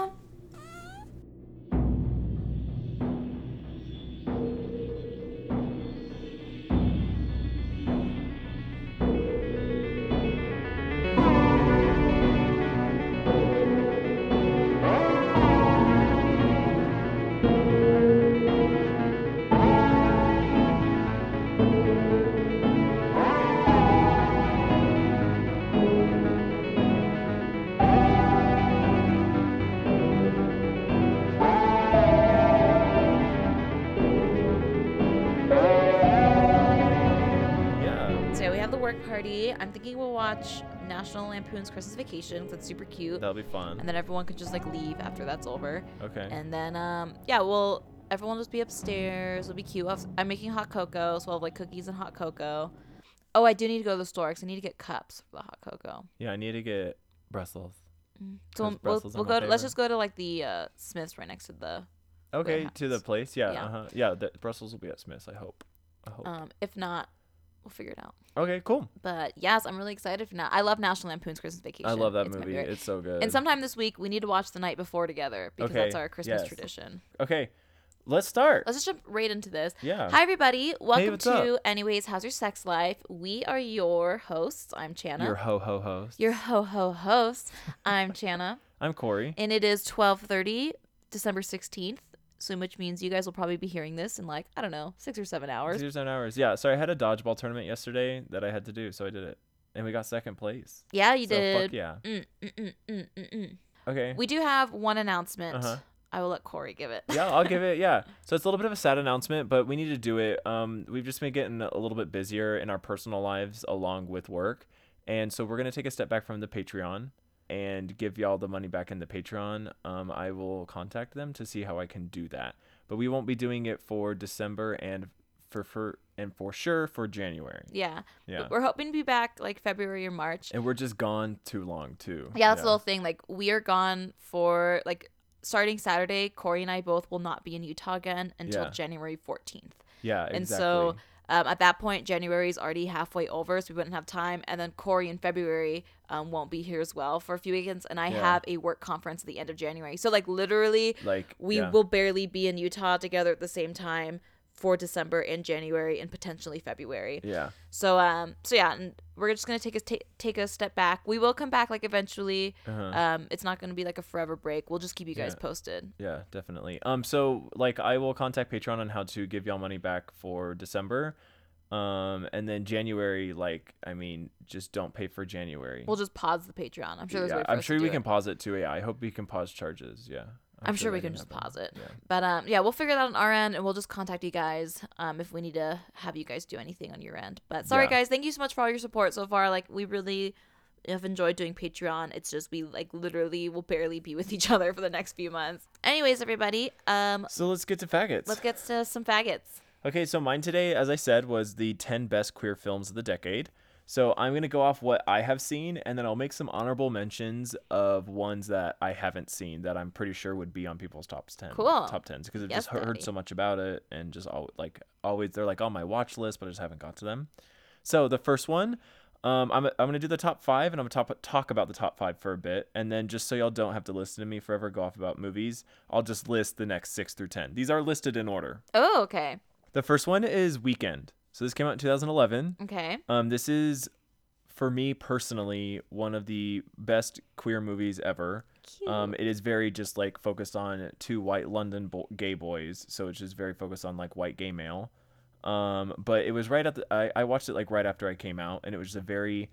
on. Party. I'm thinking we'll watch National Lampoon's Christmas Vacation. That's super cute. that'll be fun. And then everyone can just like leave after that's over. Okay. And then um yeah, we'll everyone will just be upstairs. It'll be cute. Have- I'm making hot cocoa, so I'll have like cookies and hot cocoa. Oh, I do need to go to the store because I need to get cups for the hot cocoa. Yeah, I need to get Brussels. So 'Cause we'll, we'll, Brussels we'll go. To, let's just go to like the uh, Smiths right next to the. Okay, to the place. Yeah, Yeah. uh-huh. Yeah, the, Brussels will be at Smith's, I hope. I hope. Um, if not, we'll figure it out. okay, cool. But yes, I'm really excited for now. I love National Lampoon's Christmas Vacation. I love that It's movie. It's so good. And sometime this week we need to watch the night before together because that's our Christmas yes. tradition. okay, let's start. Let's just jump right into this. yeah. Hi everybody, welcome what's to up? Anyways, How's Your Sex Life? We are your hosts. I'm Channa. Your ho ho host. your ho ho host. I'm Channa. I'm Corey. and it is 12:30, December 16th. So which means you guys will probably be hearing this in like I don't know six or seven hours. Zero seven hours. Yeah. So I had a dodgeball tournament yesterday that I had to do, so I did it, and we got second place. Yeah, you did. so did. Fuck yeah. Mm, mm, mm, mm, mm, mm. Okay. We do have one announcement. Uh-huh. I will let Corey give it. yeah, I'll give it. Yeah. So it's a little bit of a sad announcement, but we need to do it. Um, we've just been getting a little bit busier in our personal lives along with work, and so we're gonna take a step back from the Patreon and give y'all the money back in the Patreon. Um, I will contact them to see how I can do that, but we won't be doing it for December and for for and for sure for January. Yeah. Yeah. We're hoping to be back like February or March. And we're just gone too long too. Yeah, that's the little thing. Like we are gone for like starting Saturday. Corey and I both will not be in Utah again until Yeah. January 14th. Yeah, exactly. And so um, at that point, January is already halfway over, so we wouldn't have time. And then Corey in February um, won't be here as well for a few weekends. And I Yeah. have a work conference at the end of January. So like literally, like we yeah. will barely be in Utah together at the same time for December and January and potentially February. Yeah. So um so yeah, and we're just gonna take a ta- take a step back. We will come back like eventually. Uh-huh. Um, it's not gonna be like a forever break. We'll just keep you guys Yeah. posted. Yeah, definitely. Um, so like I will contact Patreon on how to give y'all money back for December. Um, and then January, like I mean, just don't pay for January. We'll just pause the Patreon. I'm sure there's yeah, way for I'm sure we can it. pause it too. Yeah, I hope we can pause charges. Yeah. I'm sure we can just happen. pause it. Yeah. But um, yeah, we'll figure that on our end, and we'll just contact you guys um, if we need to have you guys do anything on your end. But sorry, Yeah. guys, thank you so much for all your support so far. Like we really have enjoyed doing Patreon. It's just we like literally will barely be with each other for the next few months. Anyways, everybody, um, So let's get to faggots. let's get to some faggots. Okay, so mine today, as I said, was the 10 best queer films of the decade. So I'm going to go off what I have seen, and then I'll make some honorable mentions of ones that I haven't seen that I'm pretty sure would be on people's top 10. Cool. Top 10s, because I've Yes, just heard, so much about it, and just all, like always, they're like on my watch list, but I just haven't got to them. So the first one, um, I'm, I'm going to do the top five, and I'm going to talk about the top five for a bit, and then just so y'all don't have to listen to me forever go off about movies, I'll just list the next six through 10. These are listed in order. Oh, okay, The first one is Weekend. So this came out in 2011. okay. Um, this is, for me personally, one of the best queer movies ever. Cute. Um, it is very just like focused on two white London bo- gay boys, so it's just very focused on like white gay male. Um, but it was right at the I, I watched it like right after I came out, and it was just a very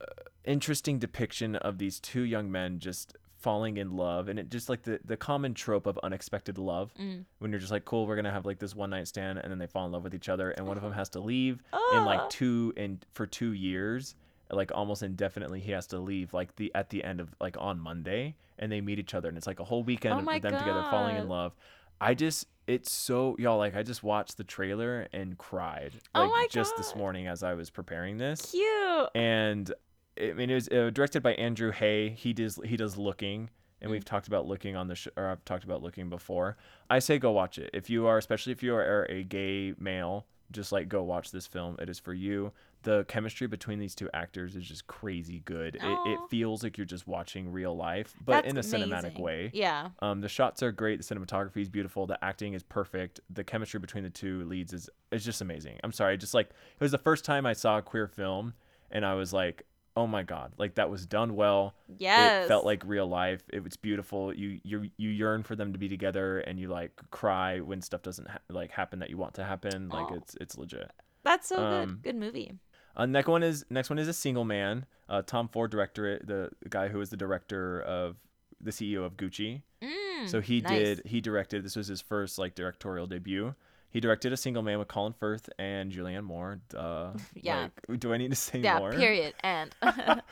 uh, interesting depiction of these two young men just falling in love, and it just like the the common trope of unexpected love Mm. when you're just like cool, we're gonna have like this one night stand, and then they fall in love with each other, and one of them has to leave in Ah. like two and for two years like almost indefinitely he has to leave like the at the end of like on monday and they meet each other and it's like a whole weekend Oh of them together falling in love i just it's so y'all like i just watched the trailer and cried Oh like my just this morning as i was preparing this Cute. and i mean it was uh, directed by andrew Haigh he does he does looking and Mm. we've talked about looking on the sh- or i've talked about looking before i say go watch it if you are especially if you are a gay male just like go watch this film. It is for you. The chemistry between these two actors is just crazy good. It, it feels like you're just watching real life, but That's in a cinematic way. Yeah. Um, the shots are great. The cinematography is beautiful. The acting is perfect. The chemistry between the two leads is is just amazing. I'm sorry, just like it was the first time I saw a queer film, and I was like, oh my god, like that was done well. Yes. It felt like real life. It was beautiful. You you you yearn for them to be together, and you like cry when stuff doesn't ha- like happen that you want to happen. Like Aw. it's it's legit. That's so um, good. Good movie. Uh, next one is next one is a single man. Uh, Tom Ford director the guy who was the director of the CEO of Gucci. Mm, So he nice. did. He directed. This was his first like directorial debut. He directed a single man with Colin Firth and Julianne Moore. Duh. Yeah. Like, do I need to say Yeah. more? Period. And.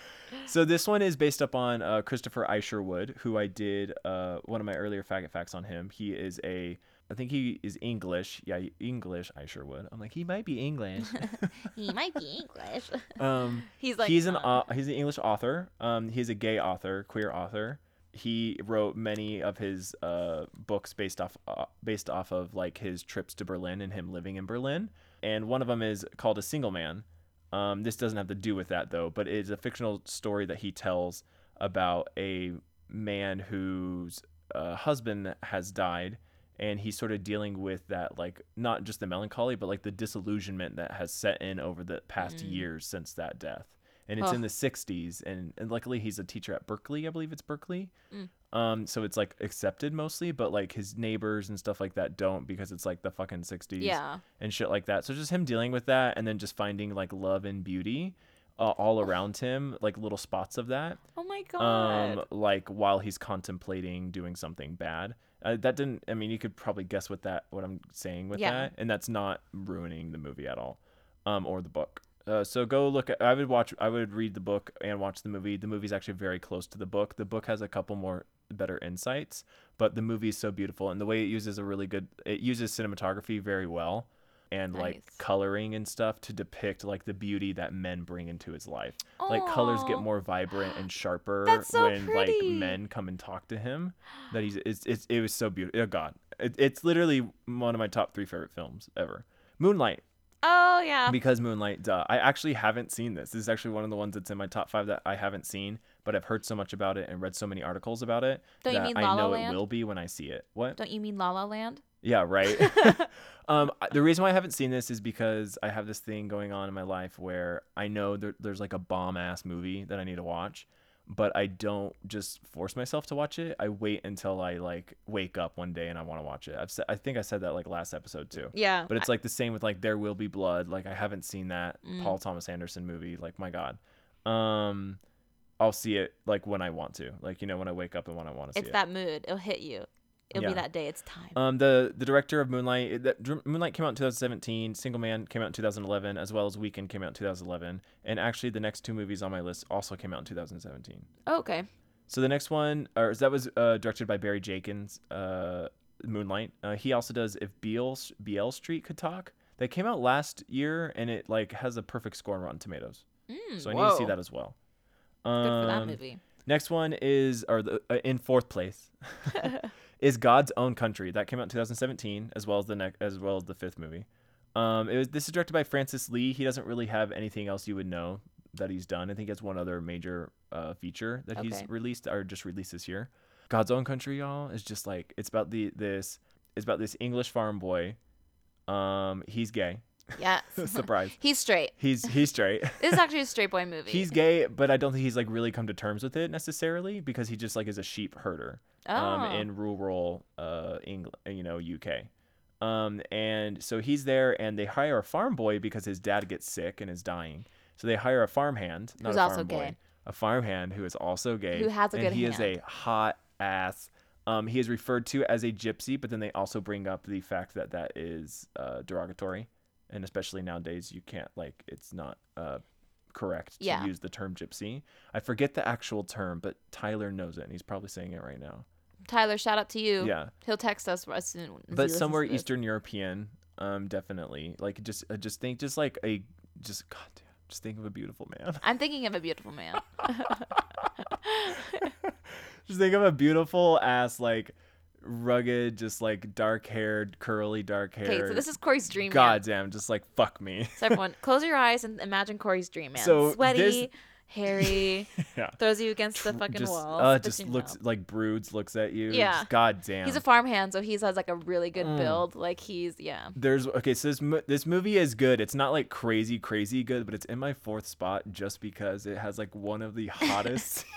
So this one is based upon uh, Christopher Isherwood, who I did uh, one of my earlier faggot facts on him. He is a. I think he is English. Yeah, English Isherwood. I'm like he might be English. he might be English. um, He's like. he's an uh, he's an English author. Um, he's a gay author, queer author. He wrote many of his uh, books based off uh, based off of like his trips to Berlin and him living in Berlin. And one of them is called A Single Man. Um, this doesn't have to do with that though, but it's a fictional story that he tells about a man whose uh, husband has died and he's sort of dealing with that like not just the melancholy but like the disillusionment that has set in over the past Mm. years since that death and it's in the 60s and, and luckily he's a teacher at berkeley i believe it's berkeley Mm. um so it's like accepted mostly but like his neighbors and stuff like that don't because it's like the fucking 60s Yeah. and shit like that so just him dealing with that and then just finding like love and beauty uh, all around him like little spots of that Oh my god. um like while he's contemplating doing something bad uh, that didn't i mean you could probably guess what that what i'm saying with Yeah. that and that's not ruining the movie at all um or the book uh, so go look at i would watch i would read the book and watch the movie. The movie's actually very close to the book. The book has a couple more better insights but the movie is so beautiful and the way it uses a really good it uses cinematography very well and like coloring and stuff to depict like the beauty that men bring into his life. Like colors get more vibrant and sharper so when pretty. like men come and talk to him that he's it's, it's it was so beautiful oh god. It, it's literally one of my top three favorite films ever. Moonlight Oh yeah. because moonlight duh i actually haven't seen this this is actually one of the ones that's in my top five that i haven't seen but i've heard so much about it and read so many articles about it Don't you mean i La La know Land? it will be when i see it what Don't you mean La La Land? yeah, right. um, the reason why I haven't seen this is because I have this thing going on in my life where I know there, there's like a bomb ass movie that I need to watch, but I don't just force myself to watch it. I wait until I like wake up one day and I want to watch it. I've said, I think I said that like last episode too. Yeah. But it's like the same with like There Will Be Blood. Like I haven't seen that Mm. Paul Thomas Anderson movie. Like my God, um, I'll see it like when I want to. Like you know when I wake up and when I want to see it's it. that mood. It'll hit you. It'll Yeah. be that day. It's time. Um, the the director of Moonlight, that, Moonlight came out in 2017. Single Man came out in 2011, as well as Weekend came out in 2011. And actually, the next two movies on my list also came out in 2017. oh, okay. So the next one, or that was uh, directed by Barry Jenkins, uh, Moonlight. Uh, he also does If Beale Beale Street Could Talk. That came out last year, and it like has a perfect score on Rotten Tomatoes. Mm, So I need to see that as well. Good for that Um, movie. Next one is, or the, uh, in fourth place, is God's Own Country. That came out in 2017, as well as the as well as the fifth movie. Um, it was this is directed by Francis Lee. He doesn't really have anything else you would know that he's done. I think has one other major uh, feature that he's released or just released this year. God's Own Country, y'all, is just like it's about the this it's about this English farm boy. Um, he's gay. Yes. Surprise. He's straight. He's he's straight. This is actually a straight boy movie. He's gay, but I don't think he's like really come to terms with it necessarily because he just like is a sheep herder oh. um, in rural uh, England, you know, UK. Um, and so he's there, and they hire a farm boy because his dad gets sick and is dying. So they hire a farmhand, not Who's a farm also boy, gay. a farmhand who is also gay, Who has a and good he is a hot ass. Um, he is referred to as a gypsy, but then they also bring up the fact that that is uh, derogatory, and especially nowadays, you can't like it's not uh, correct to Yeah. use the term gypsy. I forget the actual term, but Tyler knows it, and he's probably saying it right now. Tyler, shout out to you. Yeah, He'll text us as soon. as but somewhere. Eastern European, um, definitely. Like just, uh, just think, just like a, just God damn, just think of a beautiful man. I'm thinking of a beautiful man. just think of a beautiful ass, like rugged, just like dark haired, curly dark hair. Okay, so this is Corey's dream. man. goddamn, just like fuck me. So everyone, close your eyes and imagine Corey's dream man. So Sweaty, this- hairy, yeah. throws you against the fucking just, wall. uh, just looks like broods, looks at you. Yeah. Just, goddamn. He's a farmhand, so he has like a really good Mm. build. Like he's yeah. There's okay, so this this movie is good. It's not like crazy crazy good, but it's in my fourth spot just because it has like one of the hottest.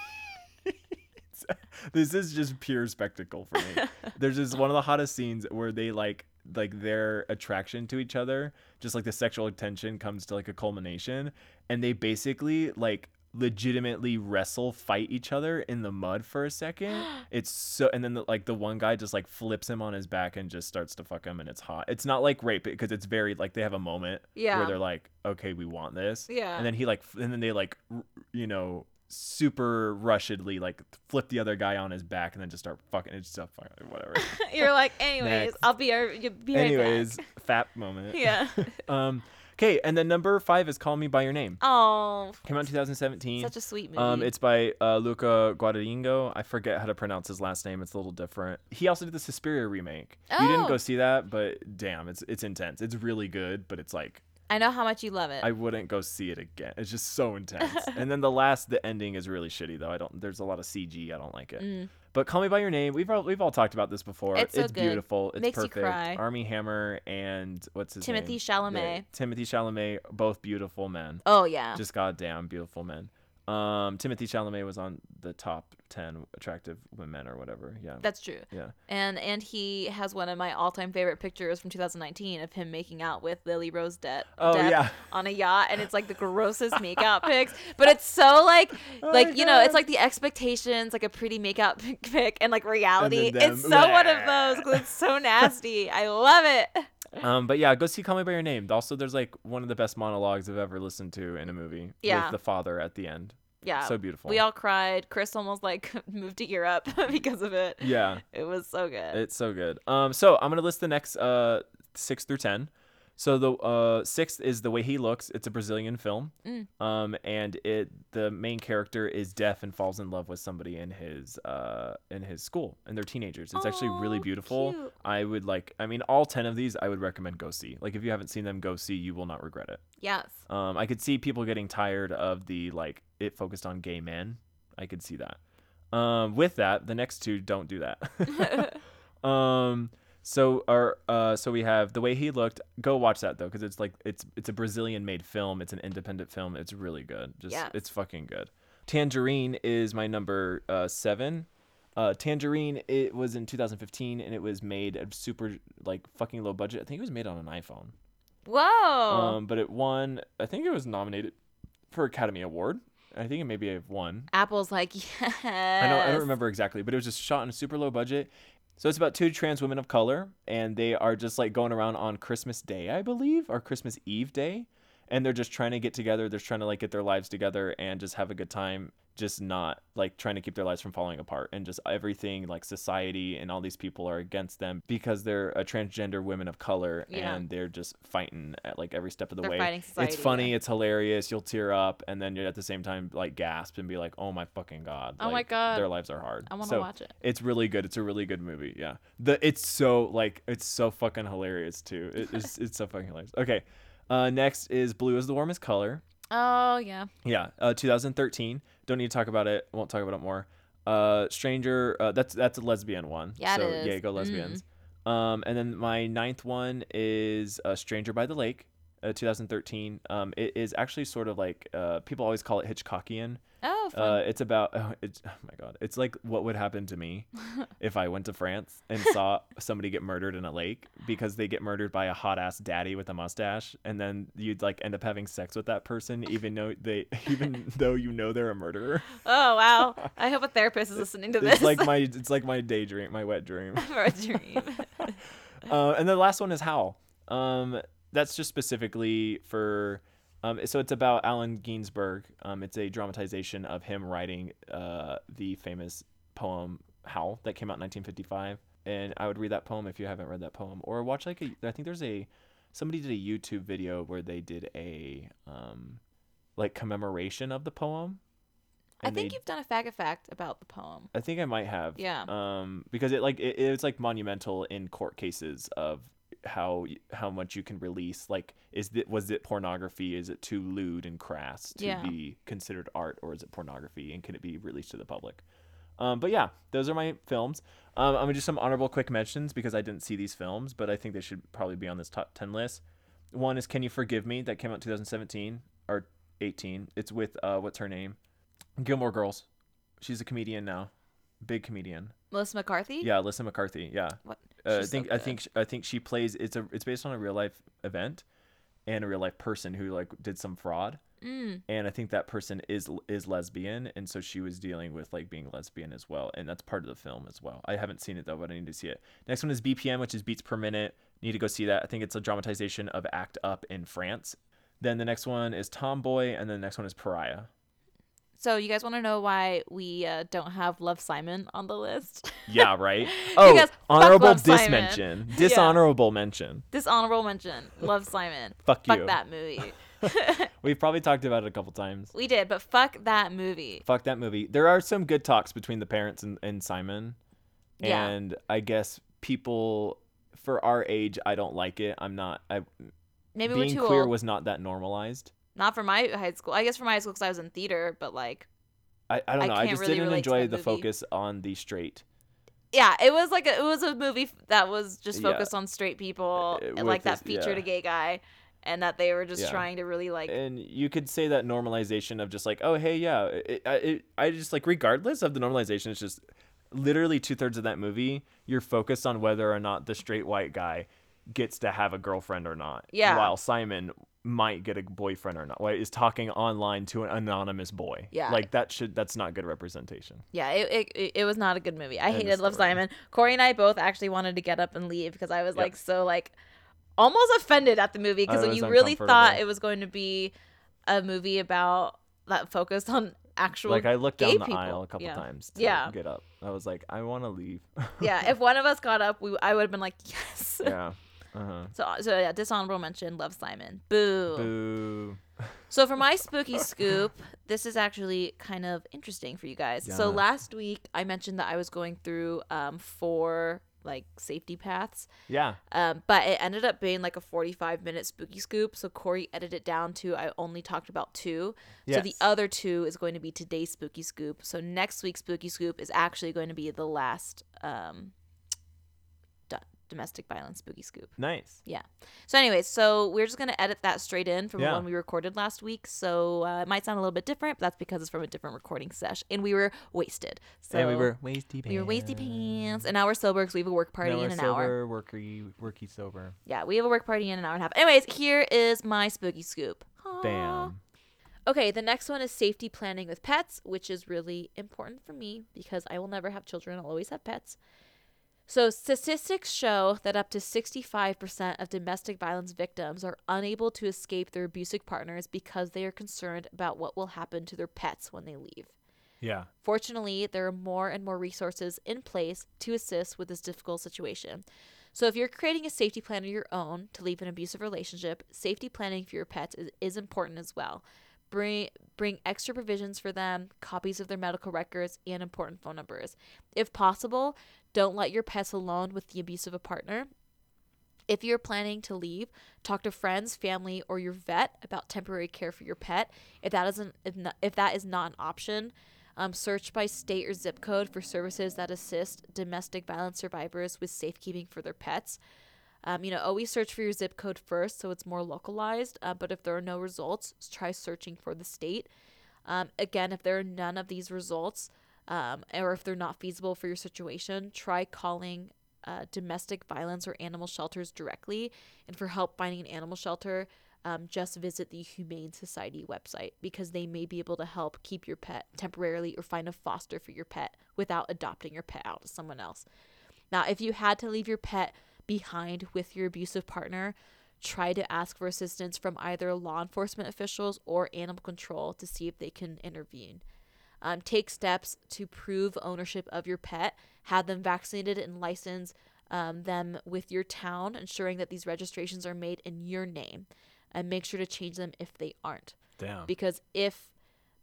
this is just pure spectacle for me. There's just one of the hottest scenes where they like like their attraction to each other, just like the sexual attention comes to like a culmination, and they basically like legitimately wrestle fight each other in the mud for a second it's so and then the, like the one guy just like flips him on his back and just starts to fuck him and it's hot it's not like rape because it's very like they have a moment Yeah. where they're like okay we want this Yeah. and then he like and then they like r- you know super rushedly like flip the other guy on his back and then just start fucking it's just fucking whatever You're like, anyways, Next. I'll be our, you'll be right anyways back. fat moment Yeah. um okay and then number five is call me by your name Oh, came out in 2017 such a sweet movie. Um, it's by uh, Luca Guadagnino. I forget how to pronounce his last name. It's a little different. He also did the Suspiria remake. You didn't Oh. go see that, but damn, it's it's intense. It's really good, but it's like I know how much you love it. I wouldn't go see it again. It's just so intense. and then the last, the ending is really shitty though. I don't. There's a lot of CG. I don't like it. Mm. But Call Me by Your Name. We've all, we've all talked about this before. It's so good. beautiful. It's Makes you perfect. cry. Armie Hammer and what's his name? Timothy name? Chalamet. Yeah, Timothy Chalamet. Both beautiful men oh yeah. just goddamn beautiful men. Um, Timothy Chalamet was on the top ten attractive women or whatever. Yeah, That's true. yeah. And and he has one of my all-time favorite pictures from 2019 of him making out with Lily Rose Depp, Oh, Depp yeah. on a yacht, and it's like the grossest makeout pics. But it's so like Oh like my you know, it's like the expectations, like a pretty makeout pic, and like reality. them- it's so one of those 'cause it's so nasty. I love it. Um, but yeah, go see Call Me by Your Name. Also, there's like one of the best monologues I've ever listened to in a movie. Yeah. with the father at the end. Yeah. so beautiful. We all cried. Chris almost like moved to Europe because of it. yeah, It was so good. it's so good. Um, so I'm gonna list the next uh six through ten. So the uh, sixth is the way he looks. It's a Brazilian film, Mm. um, and it the main character is deaf and falls in love with somebody in his uh, in his school, and they're teenagers. It's actually really beautiful. cute. I would like. I mean, all ten of these I would recommend go see. Like if you haven't seen them, go see. You will not regret it. yes. Um, I could see people getting tired of the like it focused on gay men. I could see that. Um, with that, the next two don't do that. um, so our uh, so we have the way he looked. Go watch that though, because it's like it's it's a Brazilian made film. It's an independent film. It's really good. Just Yes. it's fucking good. Tangerine is my number uh, seven. Uh, Tangerine it was in 2015 and it was made at super like fucking low budget. I think it was made on an iPhone. Whoa. Um, but it won. I think it was nominated for Academy Award. I think it maybe won. Apple's like, yes. I don't. I don't remember exactly, but it was just shot on a super low budget. So it's about two trans women of color, and they are just like going around on Christmas Day, I believe, or Christmas Eve day, and they're just trying to get together. They're trying to like get their lives together and just have a good time. Just not like trying to keep their lives from falling apart, and just everything like society and all these people are against them because they're a transgender women of color, Yeah. and they're just fighting at like every step of the They're way. fighting society, it's funny, yeah. it's hilarious. You'll tear up, and then you're at the same time like gasp and be like, "Oh my fucking god!" Oh my God. their lives are hard. I wanna So, watch it. It's really good. It's a really good movie. Yeah. The it's so like it's so fucking hilarious too. It, it's it's so fucking hilarious. Okay. Uh, next is Blue is the warmest color. Oh yeah. Yeah. Uh, 2013. Don't need to talk about it. Won't talk about it more. Uh, Stranger. Uh, that's that's a lesbian one. Yeah, it so is. yeah, go lesbians. Um, and then my ninth one is uh, Stranger by the Lake. Uh, 2013. Um, it is actually sort of like uh, people always call it Hitchcockian. Oh, fun. Uh, it's about oh, it's oh my god, it's like what would happen to me if I went to France and saw somebody get murdered in a lake because they get murdered by a hot ass daddy with a mustache, and then you'd like end up having sex with that person even though they even though you know they're a murderer. oh wow. I hope a therapist is listening to this. It's like my it's like my daydream, my wet dream. for dream. uh, and the last one is Howl. Um, that's just specifically for. Um, so it's about Allen Ginsberg. Um, it's a dramatization of him writing uh, the famous poem Howl that came out in 1955. And I would read that poem if you haven't read that poem, or watch like a. I think there's a somebody did a YouTube video where they did a um, like commemoration of the poem. I think they- you've done a fag fact about the poem. I think I might have. Yeah. Um, because it like it, it's like monumental in court cases of how how much you can release. Like, is it was it pornography? Is it too lewd and crass to Yeah. be considered art, or is it pornography? And can it be released to the public? Um, but yeah, those are my films. Um, I'm gonna do some honorable quick mentions because I didn't see these films, but I think they should probably be on this top ten list. One is Can You Forgive Me? That came out in 2017 or 18. It's with uh, what's her name? Gilmore Girls. She's a comedian now, big comedian. Melissa McCarthy. Yeah, melissa McCarthy. Yeah, What? Uh, I think I think I think she plays. It's a it's based on a real life event, and a real life person who like did some fraud, Mm. and I think that person is is lesbian, and so she was dealing with like being lesbian as well, and that's part of the film as well. I haven't seen it though, but I need to see it. Next one is BPM, which is beats per minute. Need to go see that. I think it's a dramatization of Act Up in France. Then the next one is Tomboy, and then the next one is Pariah. So you guys want to know why we uh, don't have Love Simon on the list? Yeah, right. Oh, Because honorable dismention. Yeah. Dishonorable mention. Dishonorable mention. Love Simon. Fuck Fuck that movie. We've probably talked about it a couple times. we did, but fuck that movie. Fuck that movie. There are some good talks between the parents and, and Simon. Yeah. And I guess people for our age, I don't like it. I'm not. I, Maybe we're being queer old. was not that normalized. Not for my high school. I guess for my high school because I was in theater, but like, I, I don't know. I can't just really didn't enjoy the movie. focus on the straight. yeah, it was like a, it was a movie that was just Yeah. focused on straight people Uh, and like with that featured yeah. a gay guy, and that they were just Yeah. trying to really like. and you could say that normalization of just like oh hey yeah it, I- it, I just like regardless of the normalization it's just literally two-thirds of that movie you're focused on whether or not the straight white guy gets to have a girlfriend or not Yeah. while simon might get a boyfriend or not like, is talking online to an anonymous boy Yeah. like that should that's not good representation Yeah, it, it it was not a good movie. I End hated Love. Simon. Corey and I both actually wanted to get up and leave because I was Yep. like so like almost offended at the movie because I when was you really thought it was going to be a movie about that focused on actual like i looked down the people. aisle a couple Yeah. times to Yeah. get up i was like i want to leave yeah, if one of us got up, we I would have been like yes. yeah uh-huh So so yeah, dishonorable mention. Love Simon. Boo. boo So for my spooky scoop, this is actually kind of interesting for you guys. So last week I mentioned that I was going through um four like safety paths. yeah Um, but it ended up being like a 45 minute spooky scoop. So Corey edited it down to I only talked about two. So the other two is going to be today's spooky scoop. So next week's spooky scoop is actually going to be the last um, domestic violence spooky scoop. nice Yeah. So, anyways, so we're just going to edit that straight in from Yeah. when we recorded last week. So uh, it might sound a little bit different, but that's because it's from a different recording sesh. And we were wasted. So and we were wasty we were wasty pants. And now we're sober because we have a work party Now in an sober, hour. Worky, worky sober. Yeah, we have a work party in an hour and a half. Anyways, here is my spooky scoop. Aw. Bam. Okay, the next one is safety planning with pets, which is really important for me because I will never have children. I'll always have pets. So, statistics show that up to 65% of domestic violence victims are unable to escape their abusive partners because they are concerned about what will happen to their pets when they leave. Yeah. Fortunately, there are more and more resources in place to assist with this difficult situation. So, if you're creating a safety plan of your own to leave an abusive relationship, safety planning for your pets is, is important as well. Bring bring extra provisions for them, copies of their medical records, and important phone numbers. If possible, don't let your pets alone with the abuse of a partner. If you're planning to leave, talk to friends, family, or your vet about temporary care for your pet. If that isn't if, that is not an option, um, search by state or zip code for services that assist domestic violence survivors with safekeeping for their pets. Um, you know, always search for your zip code first so it's more localized. Uh, but if there are no results, try searching for the state. Um, again, if there are none of these results, um, or if they're not feasible for your situation, try calling uh, domestic violence or animal shelters directly. And for help finding an animal shelter, um, just visit the Humane Society website because they may be able to help keep your pet temporarily or find a foster for your pet without adopting your pet out to someone else. Now, if you had to leave your pet behind with your abusive partner, try to ask for assistance from either law enforcement officials or animal control to see if they can intervene. Um, take steps to prove ownership of your pet, have them vaccinated and license um, them with your town, ensuring that these registrations are made in your name, and make sure to change them if they aren't Damn. because if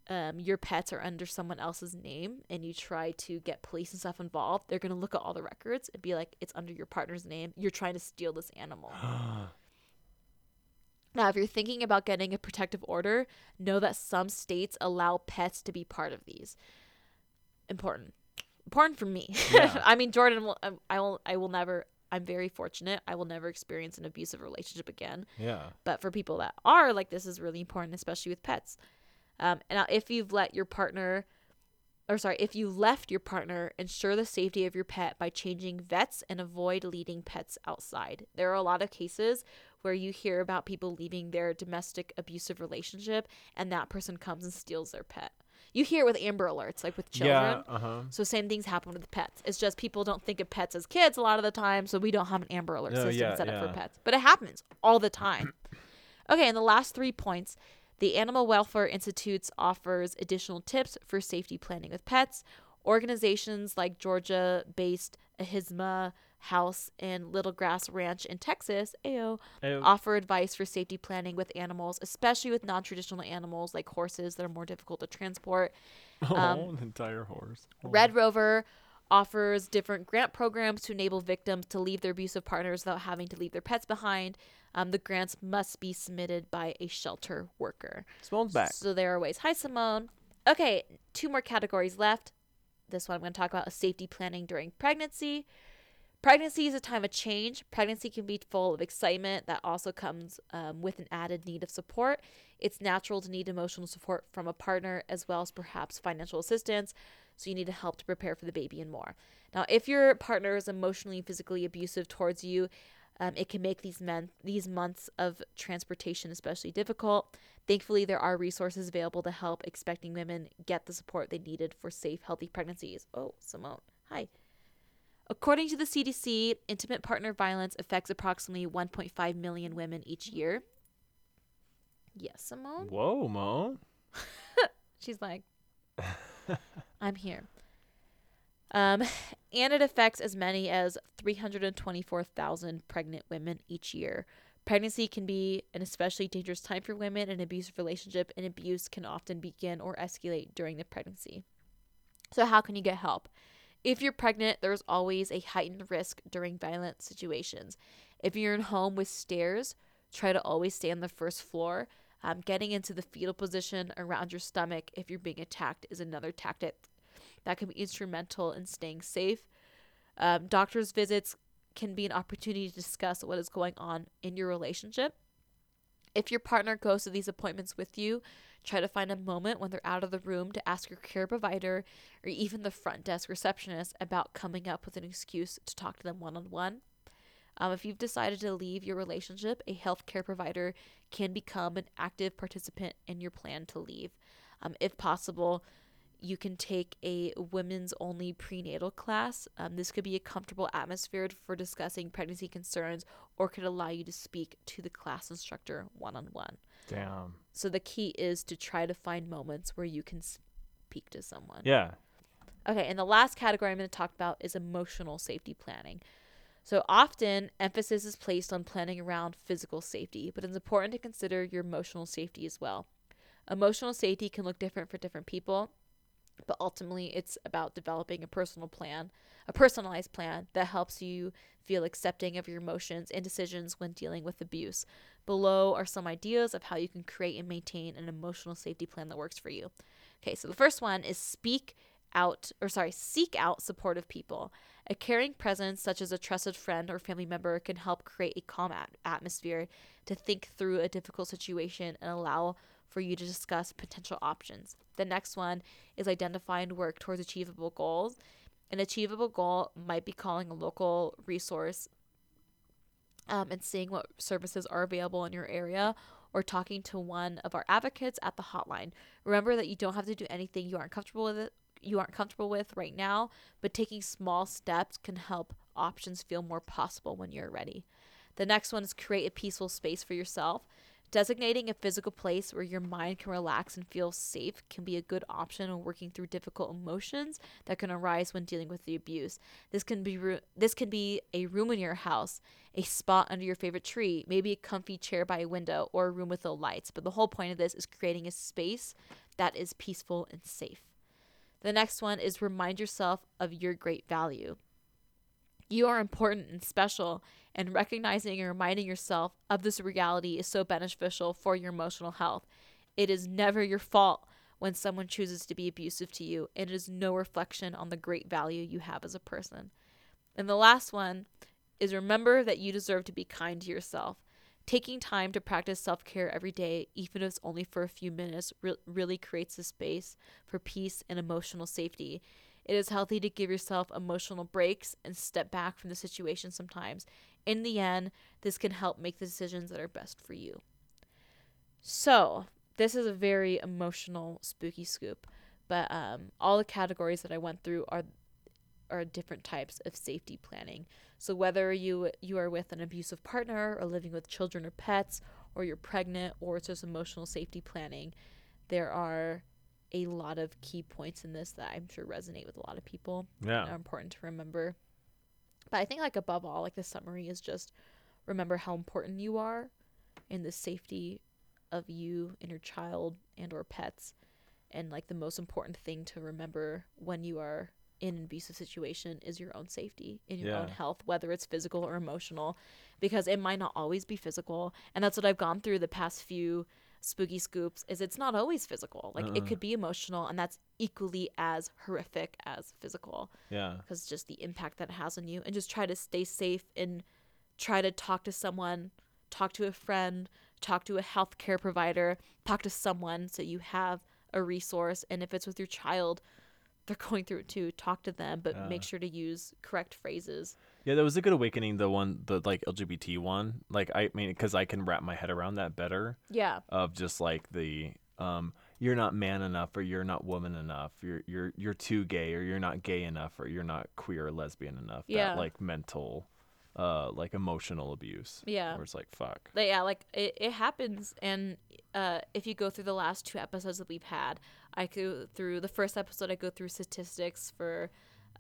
um, your pets are under someone else's name and you try to get police and stuff involved, they're going to look at all the records and be like, it's under your partner's name. You're trying to steal this animal. now, if you're thinking about getting a protective order, know that some states allow pets to be part of these. Important. Important for me. Yeah. I mean, Jordan will, um, I will, I will never, I'm very fortunate. I will never experience an abusive relationship again. yeah. But for people that are, like, this is really important, especially with pets. Um, and now, if you've let your partner, or sorry, if you left your partner, ensure the safety of your pet by changing vets and avoid leading pets outside. There are a lot of cases where you hear about people leaving their domestic abusive relationship and that person comes and steals their pet. You hear it with Amber Alerts, like with children. Yeah. Uh huh. So same things happen with pets. It's just people don't think of pets as kids a lot of the time, so we don't have an Amber Alert No, system yeah, set up yeah. for pets. But it happens all the time. okay, and the last three points. The Animal Welfare Institute offers additional tips for safety planning with pets. Organizations like Georgia-based Ahimsa House and Little Grass Ranch in Texas, AO, Ew. offer advice for safety planning with animals, especially with non-traditional animals like horses that are more difficult to transport. oh, um, an entire horse. Oh. Red Rover offers different grant programs to enable victims to leave their abusive partners without having to leave their pets behind. Um, the grants must be submitted by a shelter worker. Simone's back. So there are ways. Hi, Simone. Okay, two more categories left. This one I'm going to talk about is safety planning during pregnancy. Pregnancy is a time of change. Pregnancy can be full of excitement that also comes um, with an added need of support. It's natural to need emotional support from a partner as well as perhaps financial assistance. So you need to help to prepare for the baby and more. Now, if your partner is emotionally and physically abusive towards you, um, it can make these men these months of transportation especially difficult. Thankfully, there are resources available to help expecting women get the support they needed for safe, healthy pregnancies. Oh, Simone, hi. According to the CDC, intimate partner violence affects approximately 1.5 million women each year. Yes, Simone. Whoa, Mo. She's like, I'm here. Um, and it affects as many as 324,000 pregnant women each year. Pregnancy can be an especially dangerous time for women in an abusive relationship, and abuse can often begin or escalate during the pregnancy. So, how can you get help? If you're pregnant, there's always a heightened risk during violent situations. If you're in home with stairs, try to always stay on the first floor. Um, getting into the fetal position around your stomach if you're being attacked is another tactic that can be instrumental in staying safe. Um, doctor's visits can be an opportunity to discuss what is going on in your relationship. If your partner goes to these appointments with you, try to find a moment when they're out of the room to ask your care provider or even the front desk receptionist about coming up with an excuse to talk to them one on one. If you've decided to leave your relationship, a healthcare provider can become an active participant in your plan to leave. Um, if possible, you can take a women's only prenatal class. Um, this could be a comfortable atmosphere for discussing pregnancy concerns or could allow you to speak to the class instructor one on one. Damn. So the key is to try to find moments where you can speak to someone. Yeah. Okay, and the last category I'm going to talk about is emotional safety planning. So often, emphasis is placed on planning around physical safety, but it's important to consider your emotional safety as well. Emotional safety can look different for different people, but ultimately, it's about developing a personal plan, a personalized plan that helps you feel accepting of your emotions and decisions when dealing with abuse. Below are some ideas of how you can create and maintain an emotional safety plan that works for you. Okay, so the first one is speak out, or sorry, seek out supportive people. A caring presence, such as a trusted friend or family member, can help create a calm at- atmosphere to think through a difficult situation and allow for you to discuss potential options. The next one is identify and work towards achievable goals. An achievable goal might be calling a local resource um, and seeing what services are available in your area or talking to one of our advocates at the hotline. Remember that you don't have to do anything you aren't comfortable with you aren't comfortable with right now, but taking small steps can help options feel more possible when you're ready. The next one is create a peaceful space for yourself. Designating a physical place where your mind can relax and feel safe can be a good option when working through difficult emotions that can arise when dealing with the abuse. This can be ru- this can be a room in your house, a spot under your favorite tree, maybe a comfy chair by a window, or a room with no lights. But the whole point of this is creating a space that is peaceful and safe. The next one is remind yourself of your great value. You are important and special, and recognizing and reminding yourself of this reality is so beneficial for your emotional health. It is never your fault when someone chooses to be abusive to you, and it is no reflection on the great value you have as a person. And the last one is remember that you deserve to be kind to yourself. Taking time to practice self care every day, even if it's only for a few minutes, re- really creates a space for peace and emotional safety. It is healthy to give yourself emotional breaks and step back from the situation sometimes. In the end, this can help make the decisions that are best for you. So, this is a very emotional spooky scoop, but um, all the categories that I went through are are different types of safety planning. So whether you you are with an abusive partner or living with children or pets or you're pregnant or it's just emotional safety planning, there are a lot of key points in this that I'm sure resonate with a lot of people. Yeah. Are important to remember. But I think like above all, like the summary is just remember how important you are in the safety of you and your child and or pets and like the most important thing to remember when you are in an abusive situation is your own safety and your own health, whether it's physical or emotional, because it might not always be physical. And that's what I've gone through the past few spooky scoops is it's not always physical. Like it Uh-uh. could be emotional and that's equally as horrific as physical Yeah. because just the impact that it has on you and just try to stay safe and try to talk to someone, talk to a friend, talk to a healthcare provider, talk to someone so you have a resource and if it's with your child, they're going through it too, talk to them, but Yeah. make sure to use correct phrases. Yeah, that was a good awakening. The one, the like LGBT one. Like I mean, because I can wrap my head around that better. Yeah. Of just like the um, you're not man enough, or you're not woman enough. You're you're you're too gay, or you're not gay enough, or you're not queer or lesbian enough. Yeah. That like mental, uh, like emotional abuse. Yeah. Where it's like fuck. But yeah, like it, it happens. And uh, if you go through the last two episodes that we've had, I go through the first episode, I go through statistics for,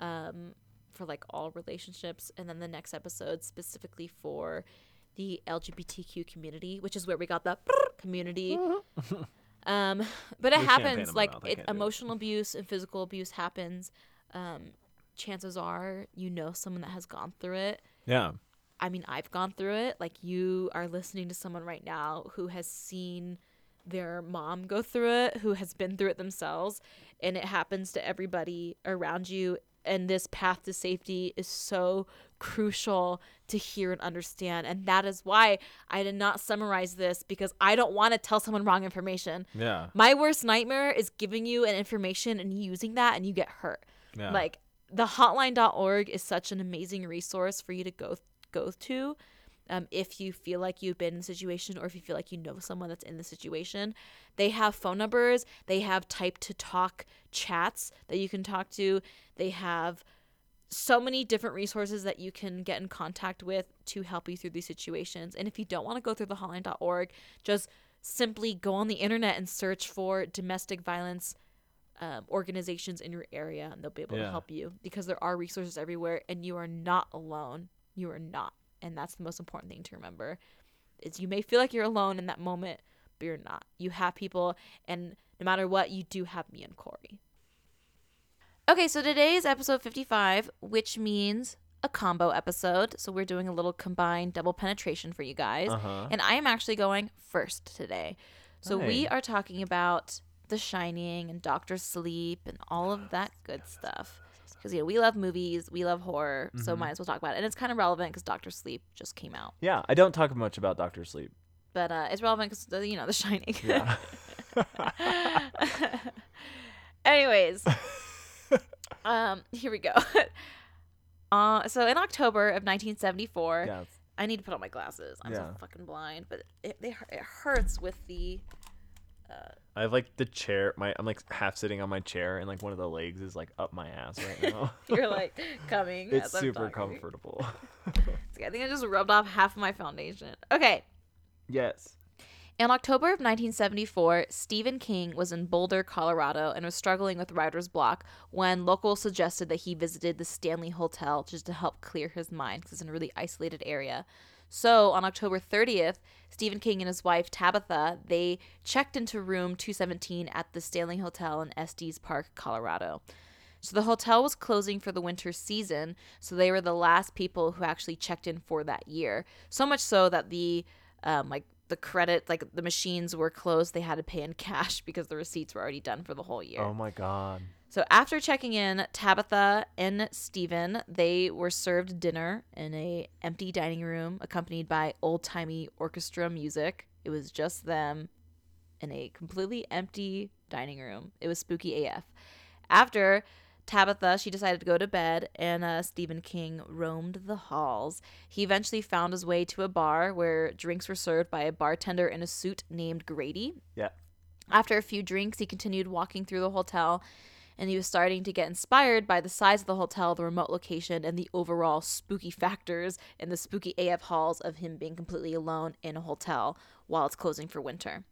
um, for like all relationships, and then the next episode specifically for the LGBTQ community, which is where we got the community. um, but it There's happens. Like mouth, I it, can't do it. emotional abuse and physical abuse happens. Um, chances are you know someone that has gone through it. Yeah. I mean, I've gone through it. Like you are listening to someone right now who has seen their mom go through it, who has been through it themselves, and it happens to everybody around you. And this path to safety is so crucial to hear and understand. And that is why I did not summarize this because I don't want to tell someone wrong information. Yeah. My worst nightmare is giving you an information and using that and you get hurt. Yeah. Like the hotline.org is such an amazing resource for you to go go to um, if you feel like you've been in a situation or if you feel like you know someone that's in the situation. They have phone numbers, they have type to talk chats that you can talk to, they have so many different resources that you can get in contact with to help you through these situations. And if you don't want to go through the hotline.org, just simply go on the internet and search for domestic violence um, organizations in your area and they'll be able to help you because there are resources everywhere and you are not alone. You are not. And that's the most important thing to remember. Is you may feel like you're alone in that moment, but you're not. You have people and no matter what, you do have me and Corey. Okay, so today is episode 55, which means a combo episode. So we're doing a little combined double penetration for you guys. Uh-huh. And I am actually going first today. So we are talking about The Shining and Doctor Sleep and all of that good stuff. Because you know we love movies, we love horror, so might as well talk about it. And it's kind of relevant because Doctor Sleep just came out, Yeah. I don't talk much about Doctor Sleep. but uh, it's relevant because you know The Shining. Yeah. Anyways, um, here we go. uh, so in October of 1974, yeah. I need to put on my glasses. I'm Yeah. so fucking blind, but it, they, it hurts with the. I have like the chair. My I'm like half sitting on my chair, and like one of the legs is like up my ass right now. You're like coming. it's super talking. comfortable. I think I just rubbed off half of my foundation. Okay. yes. In October of 1974, Stephen King was in Boulder, Colorado, and was struggling with writer's block when locals suggested that he visited the Stanley Hotel just to help clear his mind because it's in a really isolated area. So on October 30th, Stephen King and his wife Tabitha they checked into room 217 at the Stanley Hotel in Estes Park, Colorado. So the hotel was closing for the winter season, so they were the last people who actually checked in for that year. So much so that the um, like the credit like the machines were closed, they had to pay in cash because the receipts were already done for the whole year. Oh my god. So after checking in, Tabitha and Stephen, they were served dinner in a empty dining room accompanied by old-timey orchestra music. It was just them in a completely empty dining room. It was spooky AF. After Tabitha, she decided to go to bed, and uh, Stephen King roamed the halls. He eventually found his way to a bar where drinks were served by a bartender in a suit named Grady. Yeah. After a few drinks, he continued walking through the hotel, and he was starting to get inspired by the size of the hotel, the remote location, and the overall spooky factors in the spooky AF halls of him being completely alone in a hotel while it's closing for winter.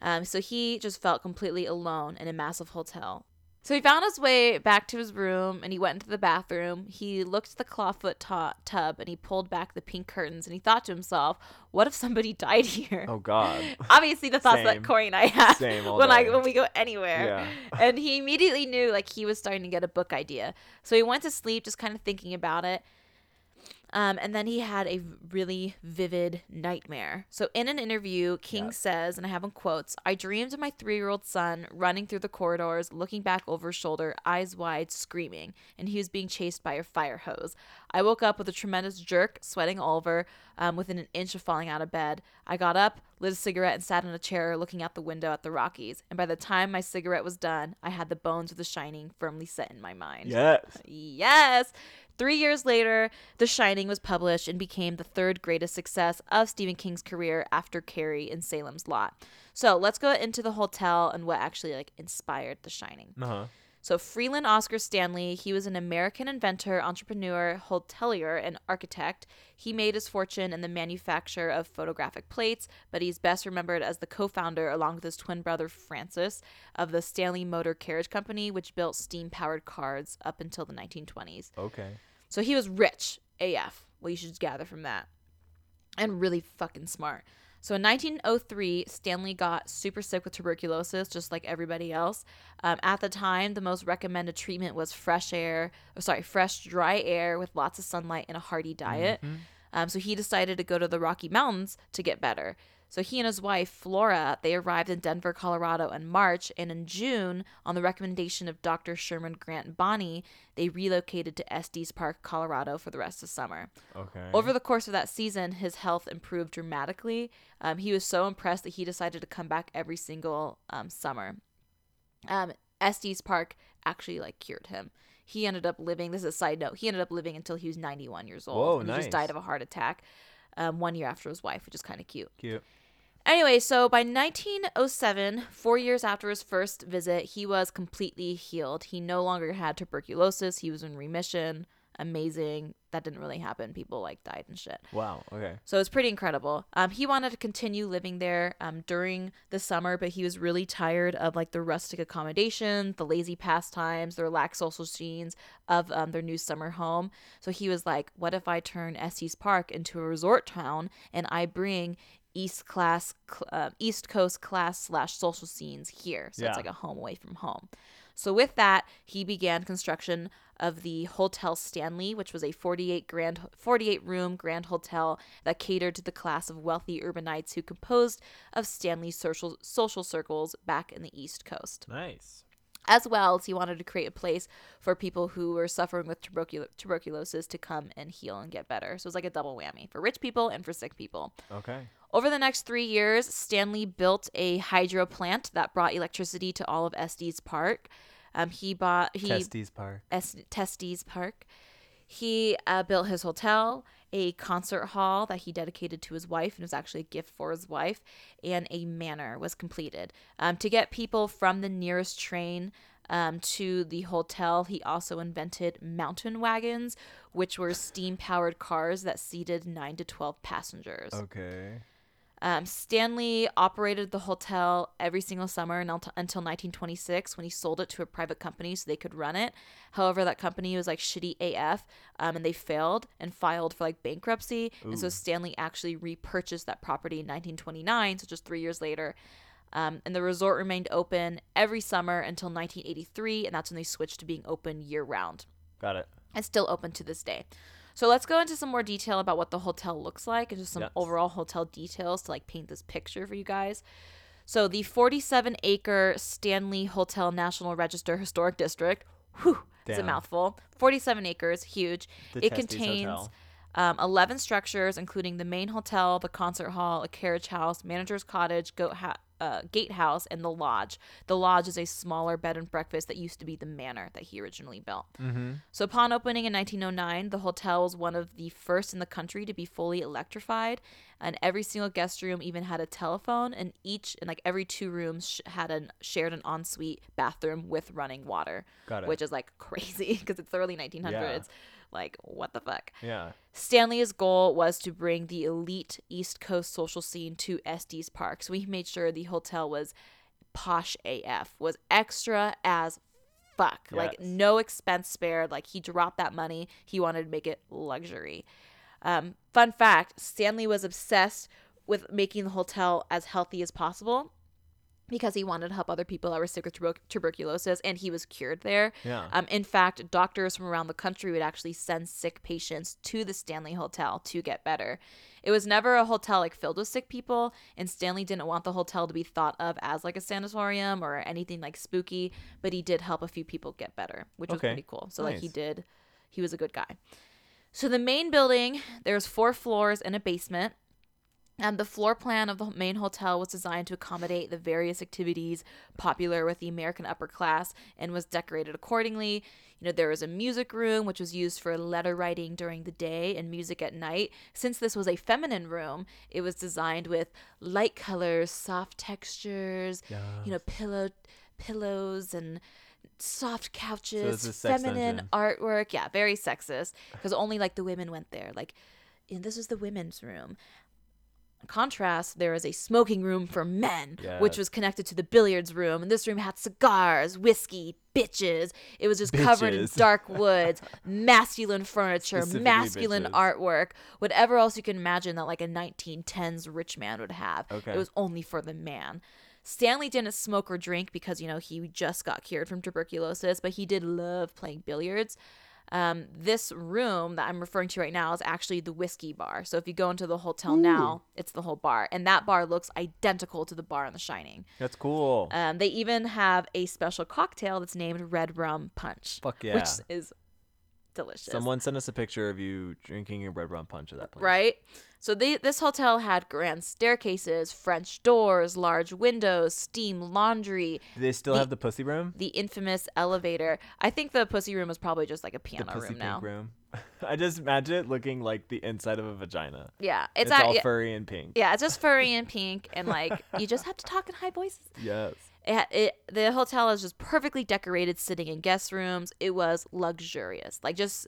Um, so he just felt completely alone in a massive hotel. So he found his way back to his room and he went into the bathroom. He looked at the clawfoot ta- tub and he pulled back the pink curtains and he thought to himself, "What if somebody died here?" Oh god. Obviously, the thoughts Same. that Corey and I have when I when we go anywhere. Yeah. and he immediately knew like he was starting to get a book idea. So he went to sleep just kind of thinking about it. Um, and then he had a really vivid nightmare. So, in an interview, King Yeah. says, and I have in quotes I dreamed of my three year old son running through the corridors, looking back over his shoulder, eyes wide, screaming, and he was being chased by a fire hose. I woke up with a tremendous jerk, sweating all over, um, within an inch of falling out of bed. I got up, lit a cigarette, and sat in a chair looking out the window at the Rockies. And by the time my cigarette was done, I had the bones of the shining firmly set in my mind. Yes. Yes. Three years later, The Shining was published and became the third greatest success of Stephen King's career after Carrie and Salem's Lot. So let's go into the hotel and what actually like inspired The Shining. Uh huh. So Freeland Oscar Stanley, he was an American inventor, entrepreneur, hotelier, and architect. He made his fortune in the manufacture of photographic plates, but he's best remembered as the co-founder, along with his twin brother Francis, of the Stanley Motor Carriage Company, which built steam-powered cars up until the 1920s. Okay. So he was rich AF. Well, you should gather from that. And really fucking smart. So in 1903, Stanley got super sick with tuberculosis, just like everybody else. Um, at the time, the most recommended treatment was fresh air, or sorry, fresh dry air with lots of sunlight and a hearty diet. Um, so he decided to go to the Rocky Mountains to get better. So he and his wife Flora they arrived in Denver, Colorado in March, and in June, on the recommendation of Dr. Sherman Grant Bonney, they relocated to Estes Park, Colorado, for the rest of summer. Okay. Over the course of that season, his health improved dramatically. Um, he was so impressed that he decided to come back every single um, summer. Um, Estes Park actually like cured him. He ended up living. This is a side note. He ended up living until he was 91 years old. Whoa, and He just died of a heart attack. Um, one year after his wife, which is kind of cute. Cute. Anyway, so by 1907, four years after his first visit, he was completely healed. He no longer had tuberculosis. He was in remission. Amazing. That didn't really happen. People like died and shit. Wow. Okay. So it's pretty incredible. Um, he wanted to continue living there um, during the summer, but he was really tired of like the rustic accommodations, the lazy pastimes, the relaxed social scenes of um, their new summer home. So he was like, "What if I turn Estes Park into a resort town and I bring East class, cl- uh, East Coast class slash social scenes here? So Yeah. it's like a home away from home." So with that, he began construction of the Hotel Stanley, which was a 48 grand 48 room grand hotel that catered to the class of wealthy urbanites who composed of Stanley's social social circles back in the East Coast. Nice. As well as he wanted to create a place for people who were suffering with tubercul- tuberculosis to come and heal and get better. So it was like a double whammy for rich people and for sick people. Okay. Over the next three years, Stanley built a hydro plant that brought electricity to all of Estes Park. Um, he bought he Testes Park. Es- Testes Park. He uh, built his hotel, a concert hall that he dedicated to his wife, and it was actually a gift for his wife, and a manor was completed. Um, to get people from the nearest train um, to the hotel, he also invented mountain wagons, which were steam powered cars that seated 9 to 12 passengers. Okay. Um, Stanley operated the hotel every single summer until, until 1926 when he sold it to a private company so they could run it. However, that company was like shitty AF um, and they failed and filed for like bankruptcy. And so Stanley actually repurchased that property in 1929, so just three years later. Um, and the resort remained open every summer until 1983, and that's when they switched to being open year round. Got it. It's still open to this day. So let's go into some more detail about what the hotel looks like and just some Yes. overall hotel details to like paint this picture for you guys. So the 47 acre Stanley Hotel National Register Historic District, whew, it's a mouthful. 47 acres, huge. The it contains um, 11 structures, including the main hotel, the concert hall, a carriage house, manager's cottage, goat ha- uh, gatehouse, and the lodge. The lodge is a smaller bed and breakfast that used to be the manor that he originally built. Mm-hmm. So, upon opening in 1909, the hotel was one of the first in the country to be fully electrified, and every single guest room even had a telephone, and each and like every two rooms sh- had an shared an ensuite bathroom with running water, Got it. which is like crazy because it's the early 1900s. Yeah. Like, what the fuck? yeah. Stanley's goal was to bring the elite East Coast social scene to Estes Park. So he made sure the hotel was posh AF, was extra as fuck. Like no expense spared. Like he dropped that money. He wanted to make it luxury. Um, fun fact: Stanley was obsessed with making the hotel as healthy as possible because he wanted to help other people that were sick with tuber- tuberculosis, and he was cured there. Yeah. Um, in fact, doctors from around the country would actually send sick patients to the Stanley Hotel to get better. It was never a hotel like filled with sick people, and Stanley didn't want the hotel to be thought of as like a sanatorium or anything like spooky, but he did help a few people get better, which was pretty cool. So like he did, he was a good guy. So the main building, there's four floors and a basement. And the floor plan of the main hotel was designed to accommodate the various activities popular with the American upper class and was decorated accordingly. You know, there was a music room which was used for letter writing during the day and music at night. Since this was a feminine room, it was designed with light colors, soft textures, you know, pillow pillows and soft couches, sex feminine dungeon. artwork. Yeah, very sexist because only like the women went there. Like, and this is the women's room. In contrast, there is a smoking room for men, which was connected to the billiards room. And this room had cigars, whiskey, bitches. It was just covered in dark woods, masculine furniture, masculine bitches. artwork, whatever else you can imagine that like a 1910s rich man would have. Okay. It was only for the man. Stanley didn't smoke or drink because, you know, he just got cured from tuberculosis, but he did love playing billiards. Um, this room that I'm referring to right now is actually the whiskey bar. So if you go into the hotel now, it's the whole bar. And that bar looks identical to the bar in The Shining. That's cool. Um, they even have a special cocktail that's named Red Rum Punch. Fuck yeah. Which is delicious. Someone sent us a picture of you drinking your red rum punch at that place. right? So they, this hotel had grand staircases, French doors, large windows, steam laundry, Do they still The- have the pussy room? the infamous elevator. I think the pussy room was probably just like a The piano pussy room now. pink room. I just imagine it looking like the inside of a vagina. Yeah, It's, it's, at, all yeah, furry and pink. yeah, it's just furry and pink, and like you just have to talk in high voices. Yes. It, it the hotel is just perfectly decorated, sitting in guest rooms. It was luxurious. Like just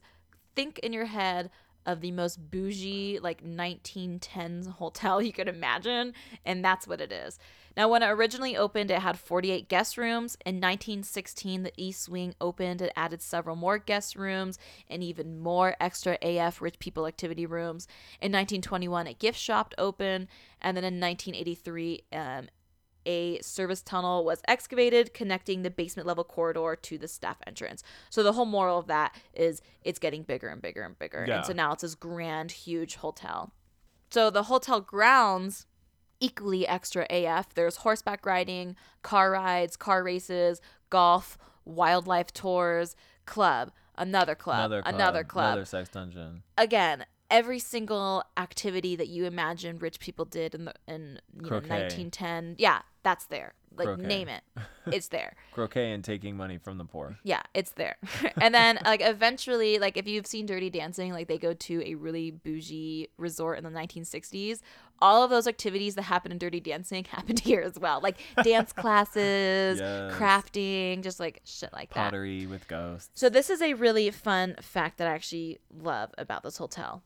think in your head of the most bougie like 1910s hotel you could imagine, and that's what it is. Now, when it originally opened, it had 48 guest rooms. In 1916, the East Wing opened and added several more guest rooms and even more extra AF rich people activity rooms. In 1921, a gift shop opened, and then in 1983, um, a service tunnel was excavated connecting the basement level corridor to the staff entrance. So the whole moral of that is it's getting bigger and bigger and bigger. Yeah. And so now it's this grand, huge hotel. So the hotel grounds equally extra AF. There's horseback riding, car rides, car races, golf, wildlife tours, club, another club, Another club. another club Another sex dungeon. again every single activity that you imagine rich people did in the in you know, 1910 yeah that's there. Like Croquet. name it. It's there. Croquet and taking money from the poor. yeah it's there. And then like eventually like if you've seen dirty dancing like they go to a really bougie resort in the 1960s all of those activities that happen in dirty dancing happened here as well. Like dance classes Yes. crafting just like shit like that. Pottery with ghosts. so this is a really fun fact that i actually love about this hotel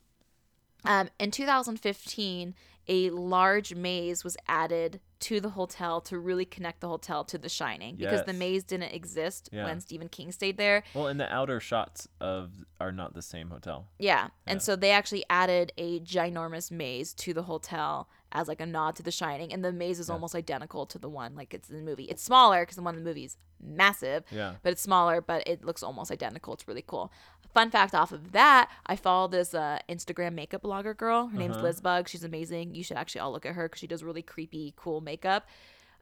Um, in 2015, a large maze was added to the hotel to really connect the hotel to The Shining because the maze didn't exist Yeah. when Stephen King stayed there. Well, and the outer shots of are not the same hotel. Yeah. And so they actually added a ginormous maze to the hotel as like a nod to The Shining. And the maze is Yeah. almost identical to the one like it's in the movie. It's smaller because the one in the movie is massive, Yeah. but it's smaller, but it looks almost identical. It's really cool. Fun fact off of that, I follow this uh, Instagram makeup blogger girl. Her name's Uh-huh. Liz Bug. She's amazing. You should actually all look at her because she does really creepy, cool makeup.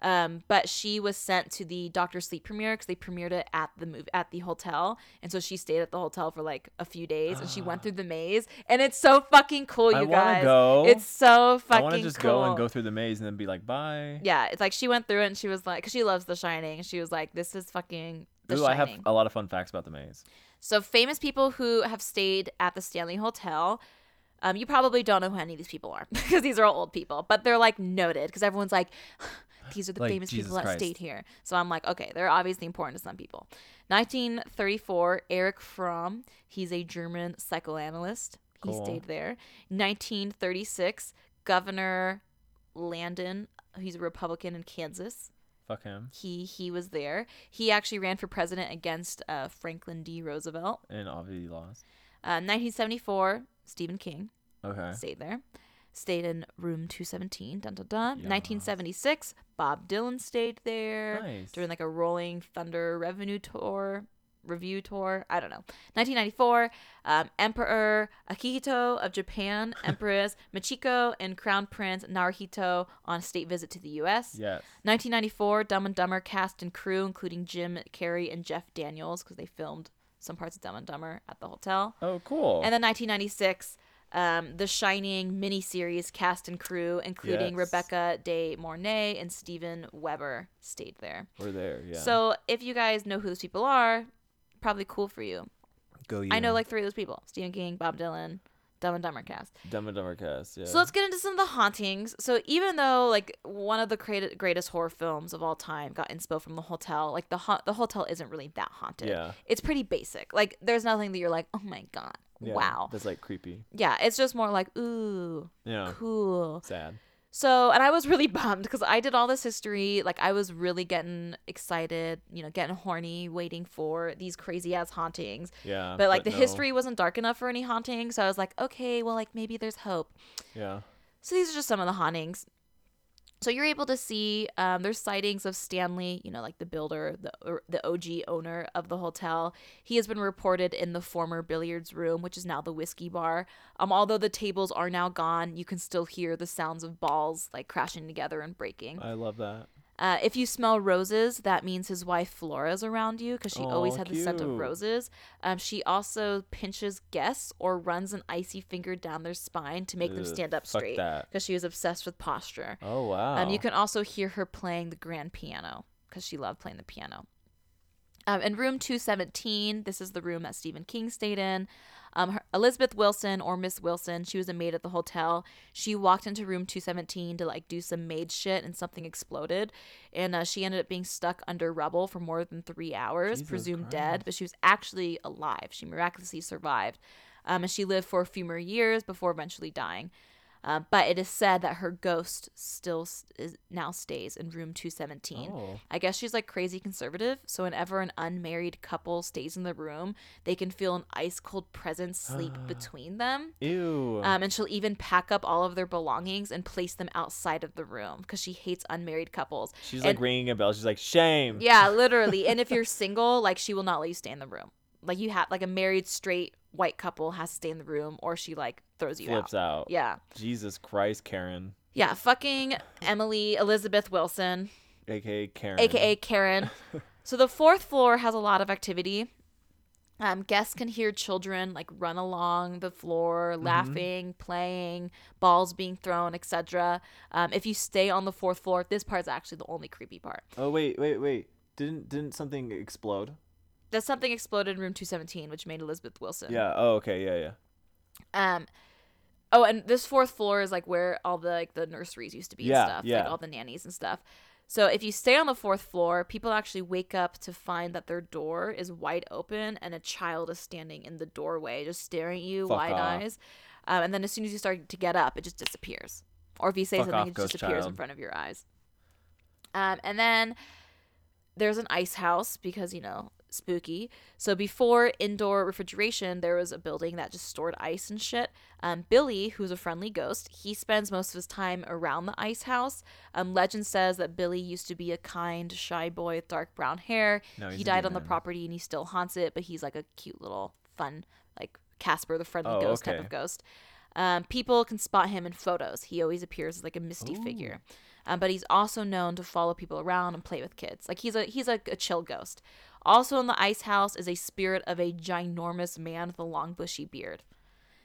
Um, but she was sent to the Doctor Sleep premiere because they premiered it at the movie at the hotel, and so she stayed at the hotel for like a few days, and she went through the maze, and it's so fucking cool, you I guys. go. It's so fucking I want to just cool. go and go through the maze and then be like, bye. Yeah, it's like she went through it, and she was like, because she loves The Shining, she was like, "This is fucking The Ooh, I have a lot of fun facts about the maze. So famous people who have stayed at the Stanley Hotel. Um, you probably don't know who any of these people are because these are all old people, but they're like noted because everyone's like, these are the Like, famous Jesus people that Christ. stayed here. So I'm like, okay, they're obviously important to some people. 1934, Erich Fromm. He's a German psychoanalyst. He Cool. stayed there. 1936, Governor Landon. He's a Republican in Kansas Fuck him. he he was there. He actually ran for president against uh, Franklin D. Roosevelt. And obviously lost. Uh, 1974, Stephen King Okay. stayed there. Stayed in room 217. Dun, dun, dun. Yeah. 1976, Bob Dylan stayed there Nice. during like a Rolling Thunder revenue tour, review tour. I don't know. 1994, um, Emperor Akihito of Japan, Empress Michiko, and Crown Prince Naruhito on a state visit to the U.S. Yes. 1994, Dumb and Dumber cast and crew, including Jim Carrey and Jeff Daniels, because they filmed some parts of Dumb and Dumber at the hotel. Oh, cool. And then 1996, um, The Shining miniseries cast and crew, including Yes. Rebecca De Mornay and Steven Weber, stayed there. We're there. Yeah. So if you guys know who those people are, probably cool for you. go. You. I know like three of those people: Stephen King, Bob Dylan, Dumb and Dumber cast. Dumb and Dumber cast. Yeah. So let's get into some of the hauntings. So even though like one of the great, greatest horror films of all time got inspo from the hotel, like the ha- the hotel isn't really that haunted. Yeah. It's pretty basic. Like there's nothing that you're like, "Oh my god. Yeah, Wow." That's like creepy. Yeah, it's just more like, "Ooh, Yeah. cool." Sad. So, and I was really bummed because I did all this history. Like, I was really getting excited, you know, getting horny, waiting for these crazy ass hauntings. Yeah. But, like, the no. history wasn't dark enough for any hauntings. So I was like, okay, well, like, maybe there's hope. Yeah. So these are just some of the hauntings. So you're able to see um, there's sightings of Stanley, you know, like the builder, the the OG owner of the hotel. He has been reported in the former billiards room, which is now the whiskey bar. Um, although the tables are now gone, you can still hear the sounds of balls like crashing together and breaking. I love that. Uh, if you smell roses, that means his wife Flora's around you because she always had the scent of roses. Um, she also pinches guests or runs an icy finger down their spine to make them stand up straight because she was obsessed with posture. Oh wow. Um, you can also hear her playing the grand piano because she loved playing the piano. Um, in room 217, this is the room that Stephen King stayed in. Um, her, Elizabeth Wilson or Miss Wilson, she was a maid at the hotel. She walked into room 217 to like do some maid shit, and something exploded, and uh, she ended up being stuck under rubble for more than three hours, Jesus presumed dead, but she was actually alive. She miraculously survived, um, and she lived for a few more years before eventually dying. Uh, but it is said that her ghost still is, now stays in room 217. Oh. I guess she's like crazy conservative, so whenever an unmarried couple stays in the room, they can feel an ice cold presence sleep between them. Ew. Um, and she'll even pack up all of their belongings and place them outside of the room because she hates unmarried couples. She's and- like ringing a bell. She's like, shame. Yeah, literally. and if you're single, like she will not let you stay in the room. Like you have like a married straight white couple has to stay in the room, or she like throws you Flips out. out. Yeah, Jesus Christ, Karen, yeah. Fucking Emily Elizabeth Wilson. aka Karen. aka Karen. so the fourth floor has a lot of activity. Um, guests can hear children like run along the floor, Mm-hmm. laughing, playing, balls being thrown, etc. Um, if you stay on the fourth floor, this part's actually the only creepy part. Oh wait, wait, wait. Didn't didn't something explode? That something exploded in room 217, which made Elizabeth Wilson. Yeah. Oh, okay. Yeah, yeah. Um. Oh, and this fourth floor is like where all the like the nurseries used to be Yeah, and stuff, yeah. like all the nannies and stuff. So if you stay on the fourth floor, people actually wake up to find that their door is wide open and a child is standing in the doorway, just staring at you, Fuck wide off. eyes. Um, and then as soon as you start to get up, it just disappears. Or if you say Fuck something, off, it just disappears in front of your eyes. Um, and then there's an ice house because you know spooky. So before indoor refrigeration, there was a building that just stored ice and shit. Um, Billy, who's a friendly ghost, he spends most of his time around the ice house. Um, legend says that Billy used to be a kind, shy boy with dark brown hair. No, he died on the property and he still haunts it, but he's like a cute little fun, like Casper the friendly Oh, ghost type of ghost. Um, people can spot him in photos. He always appears as like a misty figure. Um, but he's also known to follow people around and play with kids. Like he's a he's a, a chill ghost. Also in the ice house is a spirit of a ginormous man with a long bushy beard.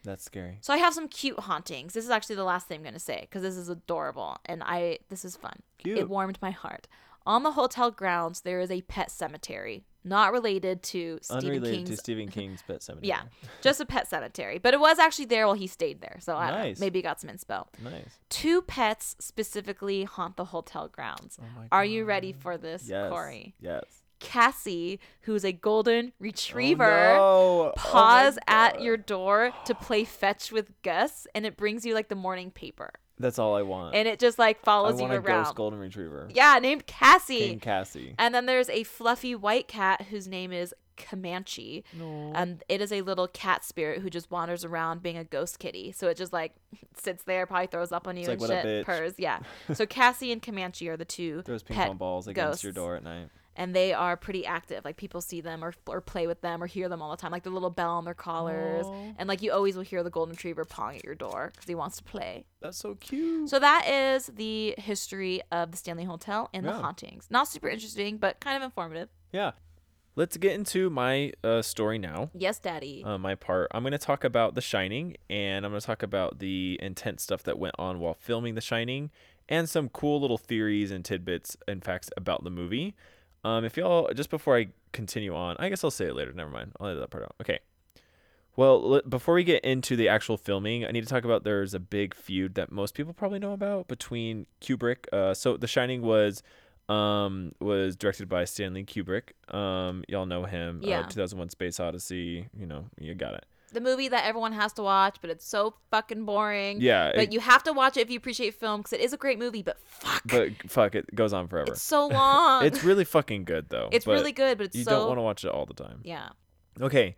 That's scary. So I have some cute hauntings. This is actually the last thing I'm going to say because this is adorable and I this is fun. Cute. It warmed my heart. On the hotel grounds there is a pet cemetery, not related to Stephen Unrelated King's to Stephen King's Pet Cemetery. yeah, just a pet cemetery. But it was actually there while he stayed there. So I Nice. maybe got some inspo. Nice. Two pets specifically haunt the hotel grounds. Oh my Are you ready for this, Yes. Corey? Yes. Cassie, who's a golden retriever, Oh, no. Oh paws Oh at your door to play fetch with Gus, and it brings you like the morning paper, That's all I want. and it just like I follows want you a around. ghost golden retriever. Yeah, named Cassie. King Cassie. And then there's a fluffy white cat whose name is Comanche. No. And it is a little cat spirit who just wanders around being a ghost kitty. So it just like sits there, probably throws up on you It's like, and "What up, shit, bitch?" purrs. Yeah. So Cassie and Comanche are the two Throws ping pong balls against your door at night. And they are pretty active. Like people see them or or play with them or hear them all the time. Like the little bell on their collars, Aw. and like you always will hear the golden retriever pawing at your door because he wants to play. That's so cute. So that is the history of the Stanley Hotel and the hauntings. Not super interesting, but kind of informative. yeah. Let's get into my uh, story now. Yes, Daddy. uh, my part. I'm going to talk about The Shining, and I'm going to talk about the intense stuff that went on while filming The Shining, and some cool little theories and tidbits and facts about the movie. Um, if y'all, just before I continue on, I guess I'll say it later. Never mind. I'll edit that part out. Okay. Well, let- before we get into the actual filming, I need to talk about there's a big feud that most people probably know about between Kubrick. Uh, so The Shining was um was directed by Stanley Kubrick. Um y'all know him. Yeah. Uh, 2001 Space Odyssey, you know, you got it. The movie that everyone has to watch, but it's so fucking boring. Yeah, But it- you have to watch it if you appreciate film because it is a great movie. But fuck, but fuck it goes on forever. it's so long. It's really fucking good though. It's really good, but it's You so don't want to watch it all the time. yeah. Okay.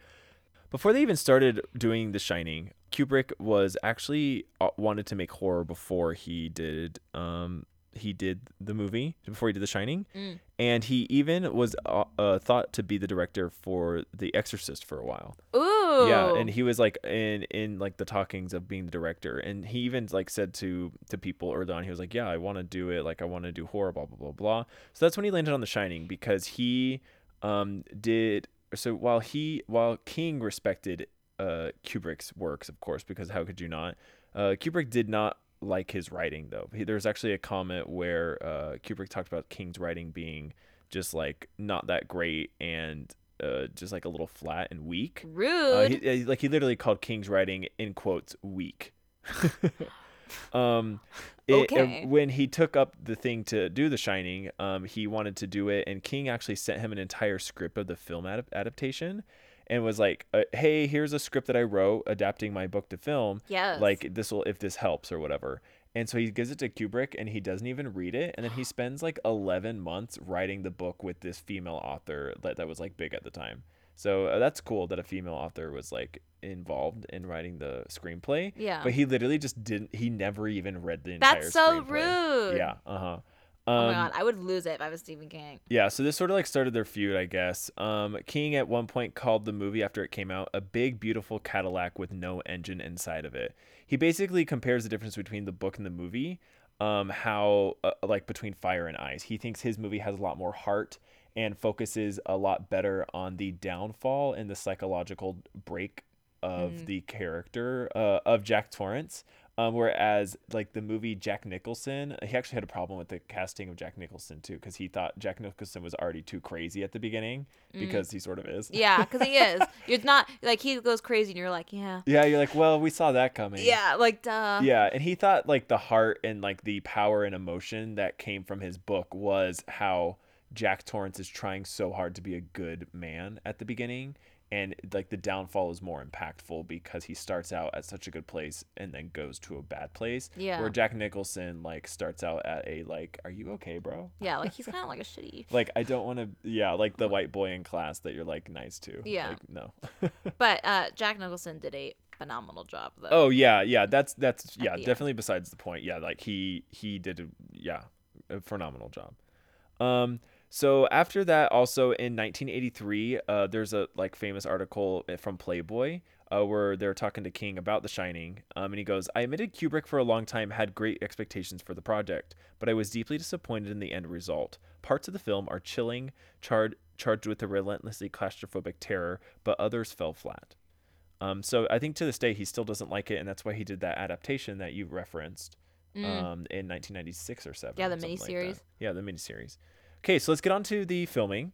Before they even started doing The Shining, Kubrick was actually uh, wanted to make horror before he did um he did the movie before he did The Shining, Mm. and he even was uh, uh, thought to be the director for The Exorcist for a while. Ooh. Yeah, and he was like in in like the talkings of being the director, and he even like said to to people early on, he was like, "Yeah, I want to do it. Like, I want to do horror, blah blah blah blah." So that's when he landed on The Shining because he um did so while he while King respected uh Kubrick's works, of course, because how could you not? Uh, Kubrick did not like his writing though. He, there's actually a comment where uh, Kubrick talked about King's writing being just like not that great and uh, just like a little flat and weak. Uh, rude. he, uh, like he literally called King's writing in quotes weak. um, it- uh, Okay. when he took up the thing to do The Shining, um, he wanted to do it, and King actually sent him an entire script of the film adap- adaptation, and was like, uh, "Hey, here's a script that I wrote adapting my book to film. yes. Like this will if this helps or whatever." And so he gives it to Kubrick, and he doesn't even read it, and then he spends like 11 months writing the book with this female author that, that was like big at the time. So uh, that's cool that a female author was like involved in writing the screenplay. Yeah. But he literally just didn't. He never even read the entire. That's so screenplay. rude. Yeah. Uh huh. Oh Um, my god, I would lose it if I was Stephen King. yeah, so this sort of like started their feud, I guess. Um, King at one point called the movie after it came out a big, beautiful Cadillac with no engine inside of it. He basically compares the difference between the book and the movie, um, how uh, like between Fire and Ice. He thinks his movie has a lot more heart and focuses a lot better on the downfall and the psychological break of the character uh, of Jack Torrance. Um, whereas like the movie Jack Nicholson, he actually had a problem with the casting of Jack Nicholson too, because he thought Jack Nicholson was already too crazy at the beginning, because he sort of is. Yeah, because he is. You're not like he goes crazy, and you're like, yeah, Yeah, you're like, well, we saw that coming. yeah, like duh. Yeah, and he thought like the heart and like the power and emotion that came from his book was how Jack Torrance is trying so hard to be a good man at the beginning and like the downfall is more impactful because he starts out at such a good place and then goes to a bad place. Yeah. Where Jack Nicholson like starts out at a like, are you okay, bro? Yeah, like he's kind of like a shitty. Like I don't want to. Yeah, like the white boy in class that you're like nice to. Yeah. Like, no. But uh, Jack Nicholson did a phenomenal job though. oh yeah, yeah. That's that's yeah. the end. Definitely besides the point. Yeah, like he he did a, yeah a phenomenal job. Um. So after that, also in 1983, uh, there's a like famous article from Playboy uh, where they're talking to King about The Shining, um, and he goes, "I admitted Kubrick for a long time had great expectations for the project, but I was deeply disappointed in the end result. Parts of the film are chilling, charred charged with a relentlessly claustrophobic terror, but others fell flat." Um, so I think to this day he still doesn't like it, and that's why he did that adaptation that you referenced um, in 1996 or seven. Mm. Yeah, the something like yeah, the miniseries. Okay, so let's get on to the filming.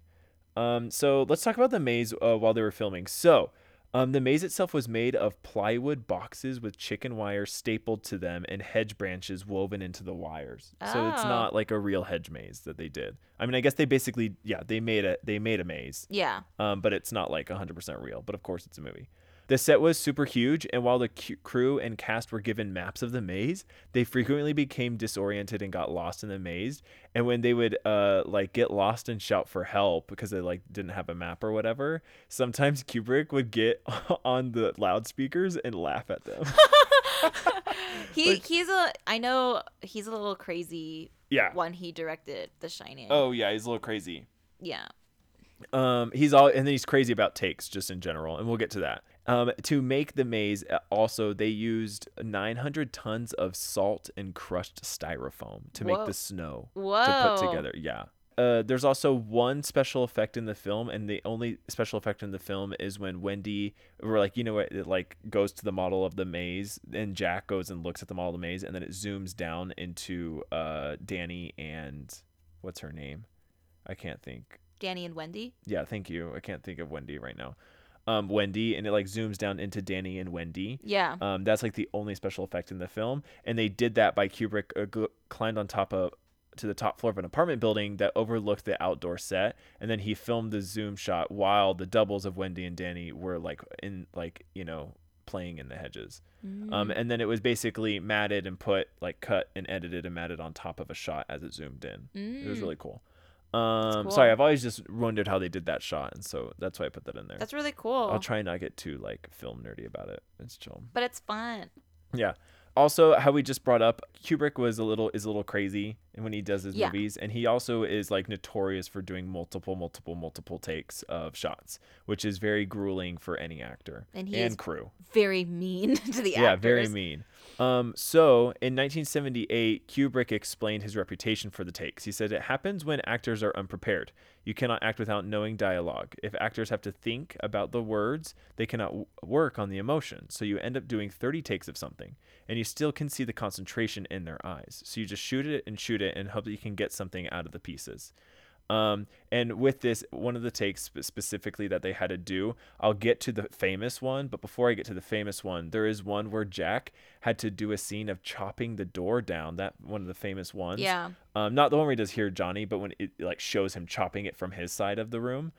Um, so let's talk about the maze uh, while they were filming. So, um, the maze itself was made of plywood boxes with chicken wire stapled to them and hedge branches woven into the wires. So it's Oh. not like a real hedge maze that they did. I mean, I guess they basically, yeah, they made a they made a maze Yeah. um, but it's not like 100% real. But of course, it's a movie. The set was super huge, and while the crew and cast were given maps of the maze, they frequently became disoriented and got lost in the maze. And when they would uh like get lost and shout for help because they like didn't have a map or whatever, sometimes Kubrick would get on the loudspeakers and laugh at them. He he's a I know he's a little crazy yeah. when he directed The Shining. Oh yeah, he's a little crazy. Yeah. Um, he's all, and then he's crazy about takes just in general, and we'll get to that. Um, to make the maze, uh, also they used 900 tons of salt and crushed styrofoam to make the snow Whoa. to put together. Yeah. Uh, there's also one special effect in the film, and the only special effect in the film is when Wendy, or like you know, what, it like goes to the model of the maze, and Jack goes and looks at the model of the maze, and then it zooms down into uh Danny and what's her name? I can't think Danny and Wendy. yeah, thank you. I can't think of Wendy right now. Um, Wendy, and it like zooms down into Danny and Wendy. Yeah. Um, that's like the only special effect in the film, and they did that by Kubrick uh, climbed on top of to the top floor of an apartment building that overlooked the outdoor set, and then he filmed the zoom shot while the doubles of Wendy and Danny were like in like you know playing in the hedges. Um, and then it was basically matted and put like cut and edited and matted on top of a shot as it zoomed in. It was really cool. Um, sorry. I've always just wondered how they did that shot, and so that's why I put that in there. That's really cool. I'll try and not get too like film nerdy about it. It's chill. But it's fun. Yeah. Also, how we just brought up, Kubrick was a little is a little crazy when he does his Yeah. movies, and he also is like notorious for doing multiple, multiple, multiple takes of shots, which is very grueling for any actor And he and crew. Very mean to the actor. Yeah, actors. very mean. Um, so in 1978, Kubrick explained his reputation for the takes. He said it happens when actors are unprepared. You cannot act without knowing dialogue. If actors have to think about the words, they cannot w- work on the emotion. So you end up doing 30 takes of something, and you still can see the concentration in their eyes. So you just shoot it and shoot it and hope that you can get something out of the pieces. Um, and with this, one of the takes specifically that they had to do, I'll get to the famous one, but before I get to the famous one, there is one where Jack had to do a scene of chopping the door down. That one of the famous ones. Yeah. Um, not the one where he does hear Johnny, but when it like shows him chopping it from his side of the room.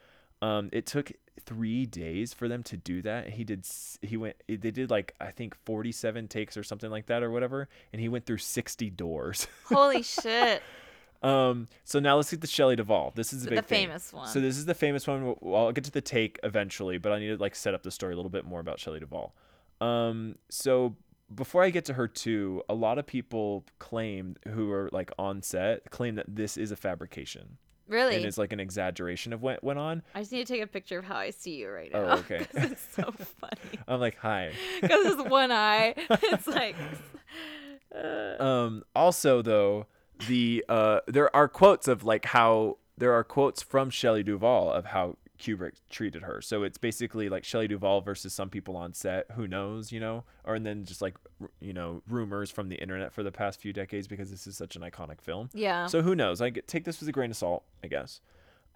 Um, it took three days for them to do that. He did. He went. They did like I think forty-seven takes or something like that or whatever, and he went through sixty doors. Holy shit. Um, so now let's get the Shelley Duvall. This is a The big thing. famous one. So this is the famous one. Well, I'll get to the take eventually, but I need to like set up the story a little bit more about Shelley Duvall. Um, so before I get to her too, a lot of people claim who are like on set claim that this is a fabrication Really? and it's like an exaggeration of what went on. I just need to take a picture of how I see you right now. Oh, okay. it's so funny. I'm like, hi. Because it's one eye. It's like. Uh, Um, also, though, the uh, there are quotes of like how there are quotes from Shelley Duvall of how Kubrick treated her. So it's basically like Shelley Duvall versus some people on set. Who knows, you know? Or and then just like you know rumors from the internet for the past few decades because this is such an iconic film. yeah. So who knows? I get, take this with a grain of salt, I guess.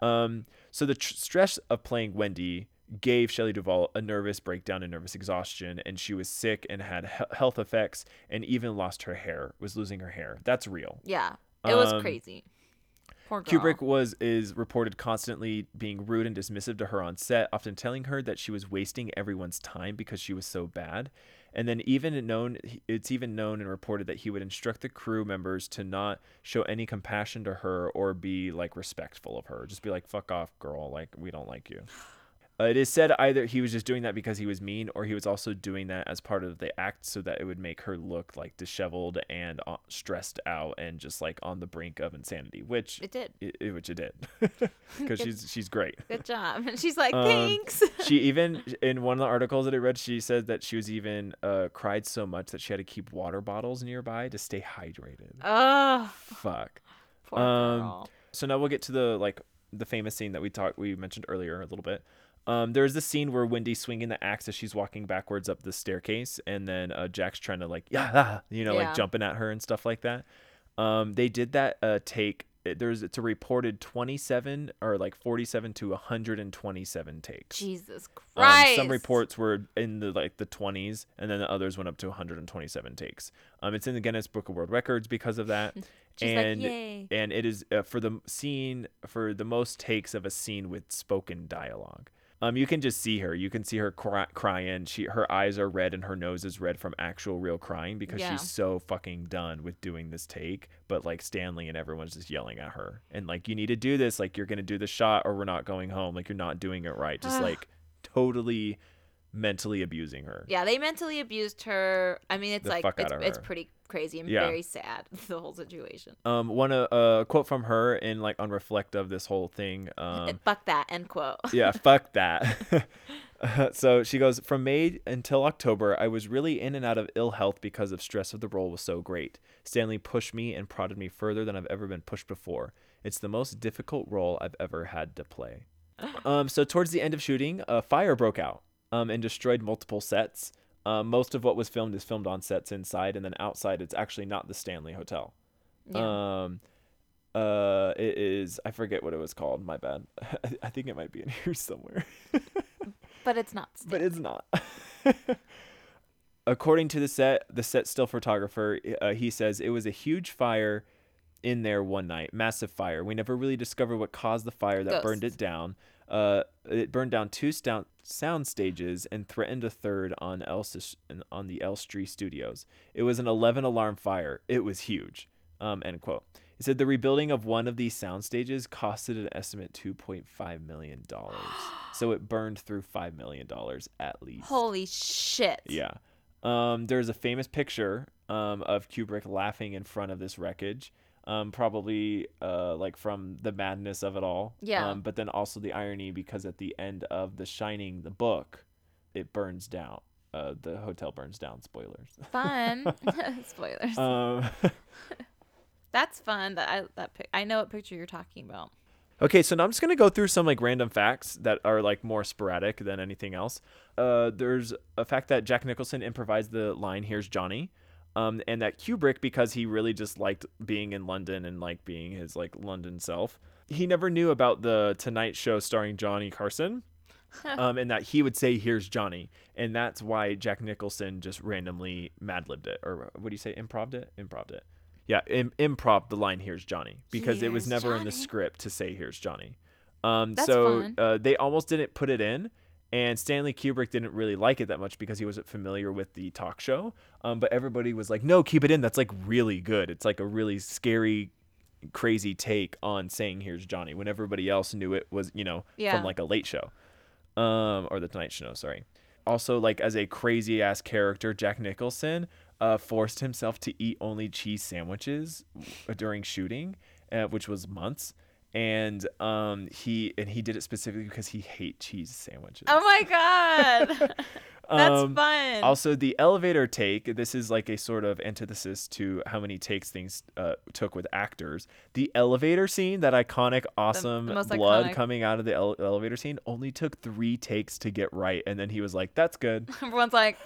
Um, so the tr- stress of playing Wendy gave Shelley Duvall a nervous breakdown and nervous exhaustion, and she was sick and had he- health effects, and even lost her hair, was losing her hair. That's real. yeah. It was um, crazy. Kubrick was is reported constantly being rude and dismissive to her on set, often telling her that she was wasting everyone's time because she was so bad. And then even known it's even known and reported that he would instruct the crew members to not show any compassion to her or be like respectful of her. Just be like fuck off, girl, like we don't like you. Uh, it is said either he was just doing that because he was mean, or he was also doing that as part of the act so that it would make her look like disheveled and uh, stressed out and just like on the brink of insanity, which It did. it, it- which it did, because she's she's great. Good job. And she's like, Um, thanks. She even in one of the articles that I read, she said that she was even uh, cried so much that she had to keep water bottles nearby to stay hydrated. oh, Fuck. poor Um, girl. So now we'll get to the like the famous scene that we talked we mentioned earlier a little bit. Um, there's this scene where Wendy's swinging the axe as she's walking backwards up the staircase, and then uh, Jack's trying to like yeah, ah, you know, Yeah. like jumping at her and stuff like that. Um, they did that uh, take. it- There's it's a reported 27 or like 47 to 127 takes. Jesus Um, Christ. some reports were in the like the 20s, and then the others went up to 127 takes. Um, it's in the Guinness Book of World Records because of that. And like, and it is uh, for the scene for the most takes of a scene with spoken dialogue. Um, you can just see her. You can see her cry- crying. She, her eyes are red and her nose is red from actual real crying because Yeah. she's so fucking done with doing this take. But like Stanley and everyone's just yelling at her and like, you need to do this. Like you're gonna do the shot or we're not going home. Like you're not doing it right. Just like totally mentally abusing her. Yeah, they mentally abused her. I mean, it's The like it's, it's pretty crazy and Yeah. very sad the whole situation. Um, one uh, uh, quote from her in like on reflect of this whole thing. Um, fuck that end quote. yeah, fuck that. so she goes, From May until October, I was really in and out of ill health because of stress of the role was so great. Stanley pushed me and prodded me further than I've ever been pushed before. It's the most difficult role I've ever had to play. Um, so towards the end of shooting, a fire broke out um, and destroyed multiple sets. Um, most of what was filmed is filmed on sets inside, and then outside, it's actually not the Stanley Hotel. Yeah. Um, uh, it is. I forget what it was called. My bad. I think it might be in here somewhere, but it's not. but it's not. According to the set, the set still photographer, uh, he says it was a huge fire in there one night, massive fire. We never really discovered what caused the fire that burned it down. Uh, it burned down two sound sound stages and threatened a third on Elsis on the Elstree Studios. It was an 11 alarm fire. It was huge. Um, end quote. He said the rebuilding of one of these sound stages costed an estimate 2.5 million dollars. so it burned through five million dollars at least. Holy shit. Yeah. Um, there's a famous picture um, of Kubrick laughing in front of this wreckage. Um, probably uh, like from the madness of it all. Yeah. Um, but then also the irony because at the end of The Shining, the book, it burns down. Uh, the hotel burns down. Spoilers. Fun. Spoilers. um, That's fun. That I that pic- I know what picture you're talking about. Okay, so now I'm just gonna go through some like random facts that are like more sporadic than anything else. Uh, there's a fact that Jack Nicholson improvised the line "Here's Johnny," um, and that Kubrick, because he really just liked being in London and like being his like London self, he never knew about the Tonight Show starring Johnny Carson, um, and that he would say "Here's Johnny," and that's why Jack Nicholson just randomly mad libbed it, or what do you say, improved it, improved it. Yeah, Im- improv the line "Here's Johnny" because it was Here's never in the script to say "Here's Johnny." Um, so uh, they almost didn't put it in, and Stanley Kubrick didn't really like it that much because he wasn't familiar with the talk show. Um, but everybody was like, "No, keep it in. That's like really good. It's like a really scary, crazy take on saying "Here's Johnny" when everybody else knew it was, you know, Yeah. from like a late show, um, or the Tonight Show. Sorry. Also, like as a crazy ass character, Jack Nicholson uh, forced himself to eat only cheese sandwiches during shooting, uh, which was months. And um, he and he did it specifically because he hate cheese sandwiches. Oh my god. That's Um, fun. Also, the elevator take. This is like a sort of antithesis to how many takes things uh, took with actors. The elevator scene, that iconic, awesome most blood iconic. coming out of the ele- elevator scene, only took three takes to get right, and then he was like, "That's good." Everyone's like,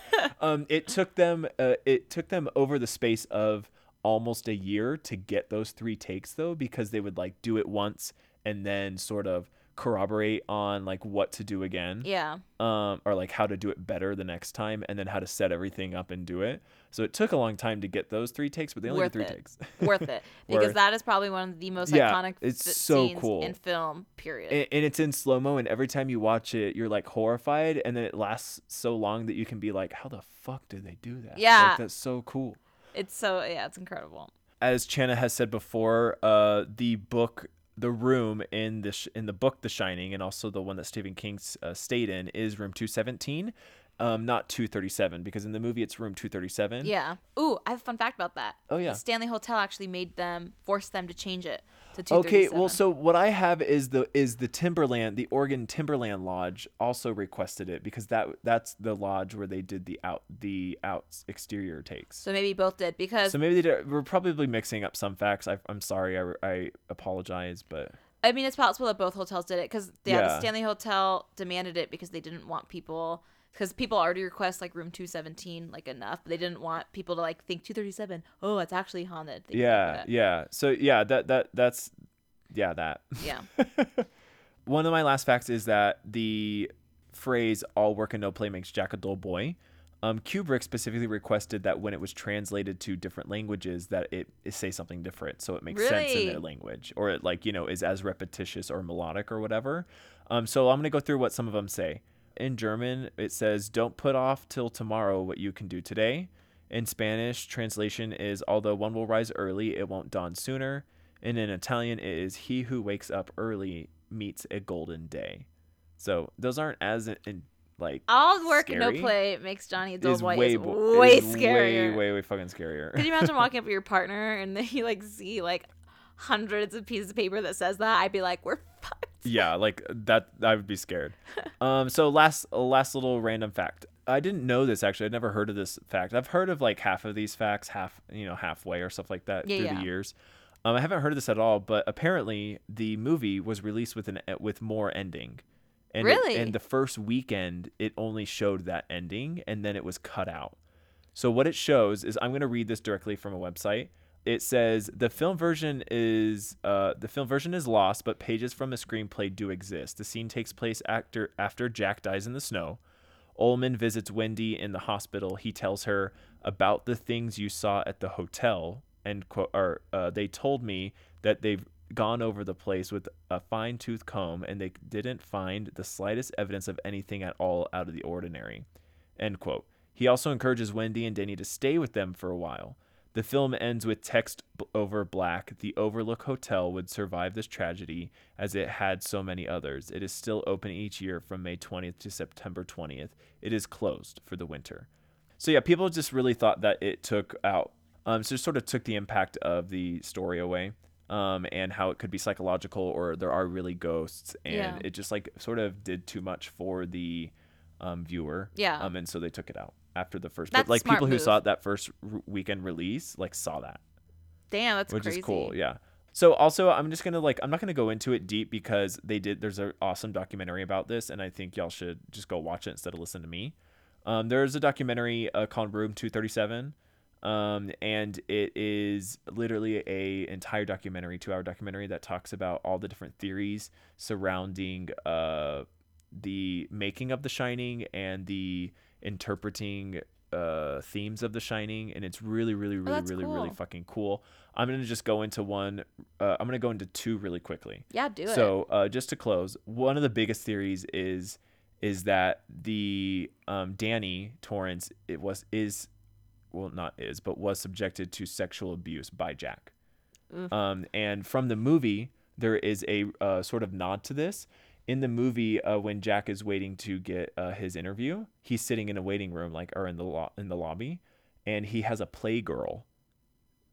um, it took them. Uh, it took them over the space of almost a year to get those three takes, though, because they would like do it once and then sort of corroborate on like what to do again Yeah. um, or like how to do it better the next time and then how to set everything up and do it. So it took a long time to get those three takes, but they only Worth did three it. takes. Worth it because Worth. that is probably one of the most Yeah, iconic it's f- so scenes cool. in film. Period. and, and it's in slow mo, and every time you watch it, you're like horrified, and then it lasts so long that you can be like, "How the fuck did they do that?" Yeah. like, that's so cool. It's so yeah, it's incredible. As Channa has said before, uh, the book, the room in the sh- in the book, The Shining, and also the one that Stephen King uh, stayed in is room two seventeen, um, not two thirty seven, because in the movie it's room two thirty seven. Yeah. Ooh, I have a fun fact about that. Oh, yeah. The Stanley Hotel actually made them force them to change it Okay, well, so what I have is the is the Timberland, the Oregon Timberland Lodge also requested it because that that's the lodge where they did the out the out exterior takes. So maybe both did because So maybe they did, we're probably mixing up some facts. I, I'm sorry, I, I apologize, but I mean it's possible that both hotels did it because yeah, Yeah. the Stanley Hotel demanded it because they didn't want people because people already request like room 217 like enough but they didn't want people to like think 237 oh it's actually haunted like yeah, yeah. So yeah, that that that's yeah that. yeah One of my last facts is that the phrase "all work and no play makes Jack a dull boy." Um, Kubrick specifically requested that when it was translated to different languages, that it, it say something different, so it makes sense in their language, or it like you know is as repetitious or melodic or whatever. Um, so I'm gonna go through what some of them say. In German, it says, "Don't put off till tomorrow what you can do today." In Spanish, translation is, "Although one will rise early, it won't dawn sooner." And in Italian, it is, "He who wakes up early meets a golden day." So those aren't as in, in, like all work and no play makes Johnny a dull boy way is way is scarier way way way fucking scarier. Could you imagine walking up to your partner and then you like see like hundreds of pieces of paper that says that? I'd be like, we're fucked. Yeah, like that I would be scared. um so last last little random fact. I didn't know this actually. I'd never heard of this fact. I've heard of like half of these facts, half, you know, halfway or stuff like that Yeah, through yeah. the years. Um, I haven't heard of this at all, but apparently the movie was released with an with more ending. And it- Really? and the first weekend it only showed that ending and then it was cut out. So what it shows is I'm going to read this directly from a website. It says the film version is uh, the film version is lost, but pages from the screenplay do exist. The scene takes place after after Jack dies in the snow. Ullman visits Wendy in the hospital. He tells her about the things you saw at the hotel, and quote, or uh, they told me that they've gone over the place with a fine tooth comb and they didn't find the slightest evidence of anything at all out of the ordinary. End quote. He also encourages Wendy and Denny to stay with them for a while. The film ends with text over black. The Overlook Hotel would survive this tragedy as it had so many others. It is still open each year from May 20th to September 20th. It is closed for the winter. So yeah, people just really thought that it took out, um, so sort of took the impact of the story away, um, and how it could be psychological or there are really ghosts, and Yeah. it just like sort of did too much for the um, viewer. Yeah. Um, and so they took it out after the first. That's but like people who saw it that first r- weekend release, like saw that, Damn, that's which crazy. is cool. Yeah. So also, I'm just gonna like I'm not gonna go into it deep because they did. There's an awesome documentary about this, and I think y'all should just go watch it instead of listen to me. Um, there's a documentary uh, called Room 237, um, and it is literally a entire documentary, two hour documentary that talks about all the different theories surrounding uh, the making of The Shining and the interpreting uh, themes of The Shining, and it's really, really, really, that's really, really cool. fucking cool. I'm gonna just go into one. Uh, I'm gonna go into two really quickly. Yeah, do it. So uh, just to close, one of the biggest theories is is that the um, Danny Torrance it was is well not is but was subjected to sexual abuse by Jack. Oof. Um, and from the movie, there is a uh, sort of nod to this. In the movie, uh, when Jack is waiting to get uh, his interview, he's sitting in a waiting room, like or in the lo- in the lobby, and he has a Playgirl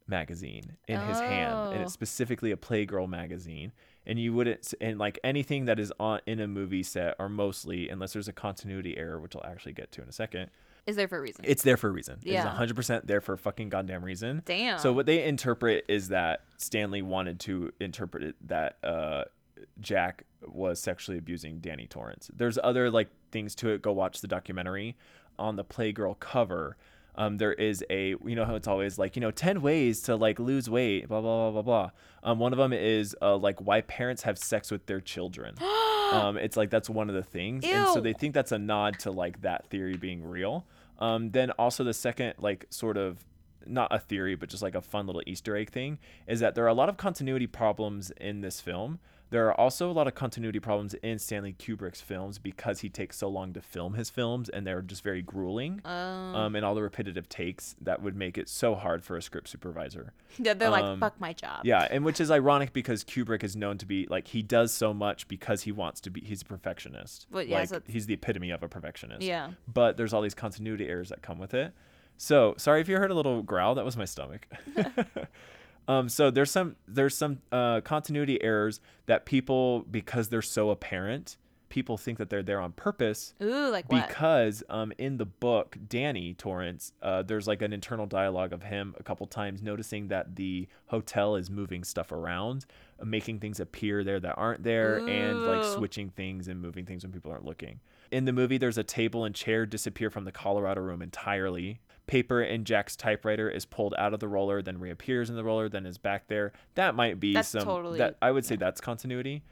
magazine in his hand, and Oh. it's specifically a Playgirl magazine. And you wouldn't, and like anything that is on in a movie set, or mostly, unless there's a continuity error, which I'll actually get to in a second, is there for a reason? it's there for a reason. Yeah. It's 100% there for a fucking goddamn reason. Damn. So what they interpret is that Stanley wanted to interpret it that uh, Jack was sexually abusing Danny Torrance. There's other like things to it. Go watch the documentary. On the Playgirl cover, um, there is a you know how it's always like you know ten ways to like lose weight. Blah blah blah blah blah. Um, one of them is uh, like why parents have sex with their children. um, it's like that's one of the things, and so they think that's a nod to like that theory being real. Um, then also the second like sort of not a theory, but just like a fun little Easter egg thing is that there are a lot of continuity problems in this film. There are also a lot of continuity problems in Stanley Kubrick's films because he takes so long to film his films and they're just very grueling. Um, Um, and all the repetitive takes that would make it so hard for a script supervisor. yeah, they're like, um, fuck my job. Yeah, and which is ironic because Kubrick is known to be like he does so much because he wants to be he's a perfectionist. But yeah, like so he's the epitome of a perfectionist. Yeah. But there's all these continuity errors that come with it. So sorry if you heard a little growl. That was my stomach. um, so there's some there's some uh, continuity errors that people because they're so apparent, people think that they're there on purpose Ooh, like what? because um, in the book danny torrance uh, there's like an internal dialogue of him a couple times noticing that the hotel is moving stuff around uh, making things appear there that aren't there and like switching things and moving things when people aren't looking. In the movie there's a table and chair disappear from the colorado room entirely paper in jack's typewriter is pulled out of the roller then reappears in the roller then is back there that might be That's some totally- that i would say that's continuity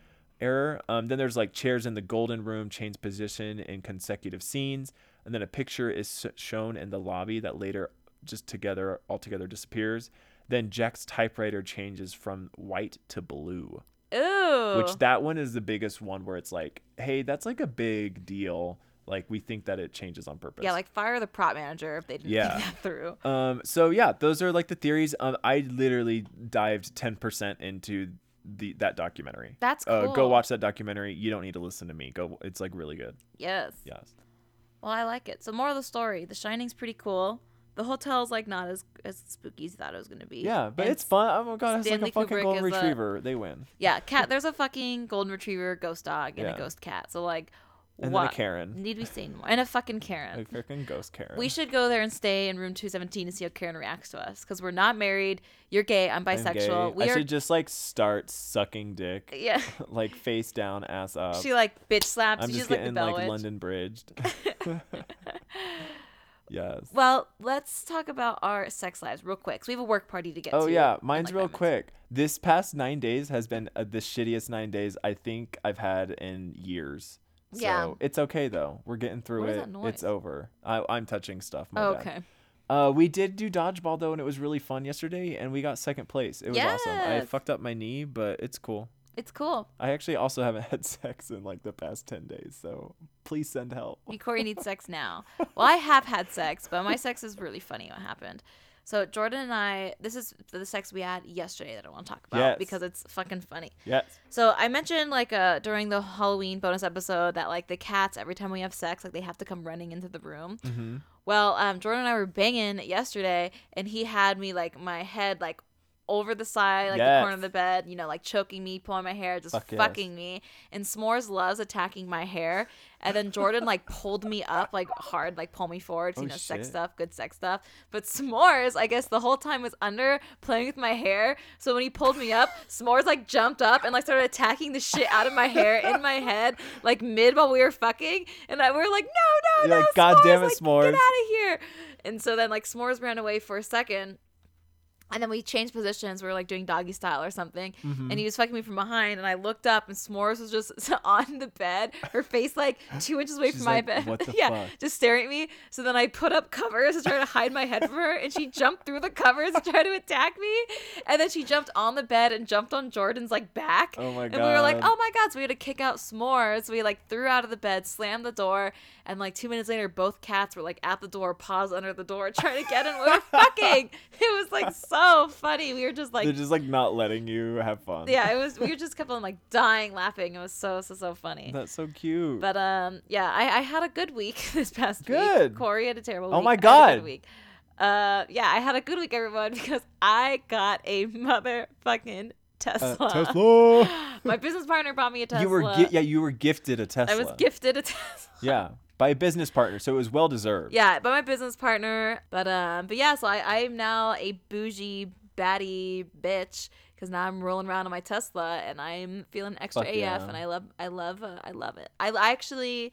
error. Um, then there's like chairs in the golden room change position in consecutive scenes, and then a picture is shown in the lobby that later just together altogether disappears. Then Jack's typewriter changes from white to blue, Ooh. which that one is the biggest one where it's like, hey, that's like a big deal. Like we think that it changes on purpose. yeah, like fire the prop manager if they didn't Yeah. think that through. Um, so yeah, those are like the theories. Um, I literally dived ten percent into the that documentary. That's Uh, go watch that documentary. You don't need to listen to me. Go. It's like really good. Yes. Yes. Well, I like it. So more of the story. The Shining's pretty cool. The hotel's like not as as spooky as you thought it was gonna be. Yeah, but And it's fun. Oh my god, it's like a fucking Kubrick golden is a- retriever. They win. Yeah, cat. There's a fucking golden retriever, ghost dog, and Yeah. a ghost cat. So like, And what then a Karen. need we say more? And a fucking Karen. A freaking ghost Karen. We should go there and stay in room 217 to see how Karen reacts to us because we're not married. You're gay. I'm I'm bisexual. gay. We I are. should just like start sucking dick, Yeah. like face down, ass up. she like bitch slaps. I'm just She's like the getting like London bridged. yes. Well, let's talk about our sex lives real quick. So we have a work party to get to. Oh yeah, mine's like, real five minutes. quick. This past nine days has been uh, the shittiest nine days I think I've had in years. So Yeah. it's okay though. We're getting through What it. It's over. I, I'm touching stuff. Oh, okay. Uh, we did do dodgeball though, and it was really fun yesterday, and we got second place. It was awesome. I fucked up my knee, but it's cool. It's cool. I actually also haven't had sex in like the past ten days, so please send help. Corey needs sex now. Well, I have had sex, but my sex is really funny. What happened? So Jordan and I, this is the sex we had yesterday that I want to talk about Yes. because it's fucking funny. Yes. So I mentioned like uh during the Halloween bonus episode that like the cats every time we have sex like they have to come running into the room. Mm-hmm. Well, um, Jordan and I were banging yesterday, and he had me like my head like over the side, like the corner of the bed, you know, like choking me, pulling my hair, just Fuck yes. fucking me. And S'mores loves attacking my hair. And then Jordan like pulled me up like hard, like pull me forward, oh, you Oh, know, sex stuff, good sex stuff. But S'mores, I guess the whole time was under playing with my hair. So when he pulled me up, S'mores like jumped up and like started attacking the shit out of my hair in my head, like mid while we were fucking. And I we were like, no, no, You're no, like, "God damn it, like, S'mores." Get out of here. And so then like S'mores ran away for a second. And then we changed positions. We were like doing doggy style or something. Mm-hmm. And he was fucking me from behind. And I looked up and S'mores was just on the bed, her face like two inches away from my bed. "What the yeah, fuck?" just staring at me. So then I put up covers to try to hide my head from her. And she jumped through the covers to try to attack me. And then she jumped on the bed and jumped on Jordan's like back. Oh my God. And we were like, oh my God. So we had to kick out S'mores. We like threw out of the bed, slammed the door. And like two minutes later, both cats were like at the door, paws under the door, trying to get in. We were fucking. It was like so funny. We were just like, They're just like not letting you have fun. yeah, it was. We were just kept on like dying laughing. It was so so so funny. That's so cute. But um, yeah, I, I had a good week this past week. Good. week. Corey had a terrible week. Oh week. my had a God. week. Uh, yeah, I had a good week, everyone, because I got a motherfucking Tesla. Uh, Tesla. My business partner bought me a Tesla. You were gi- yeah, you were gifted a Tesla. I was gifted a Tesla. Yeah, by a business partner, so it was well deserved. Yeah, by my business partner. But um, but yeah, so I I am now a bougie baddie bitch because now I'm rolling around on my Tesla and I'm feeling extra Fuck AF yeah. and I love I love uh, I love it. I, I actually.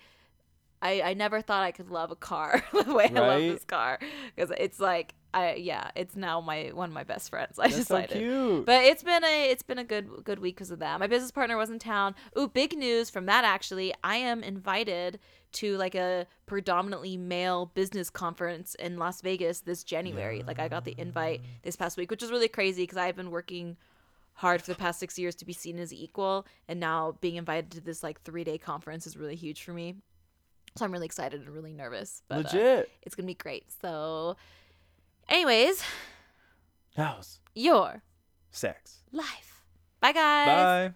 I, I never thought I could love a car the way I love this car because it's like I yeah, it's now my one of my best friends. I That's so decided. cute. But it's been a it's been a good good week because of that. My business partner was in town. Ooh, big news from that actually. I am invited to like a predominantly male business conference in Las Vegas this January. Like I got the invite this past week, which is really crazy because I've been working hard for the past six years to be seen as equal, and now being invited to this like three day conference is really huge for me. So I'm really excited and really nervous. But, uh, Legit. it's gonna be great. So, anyways, House. your Sex. life. Bye, guys. Bye.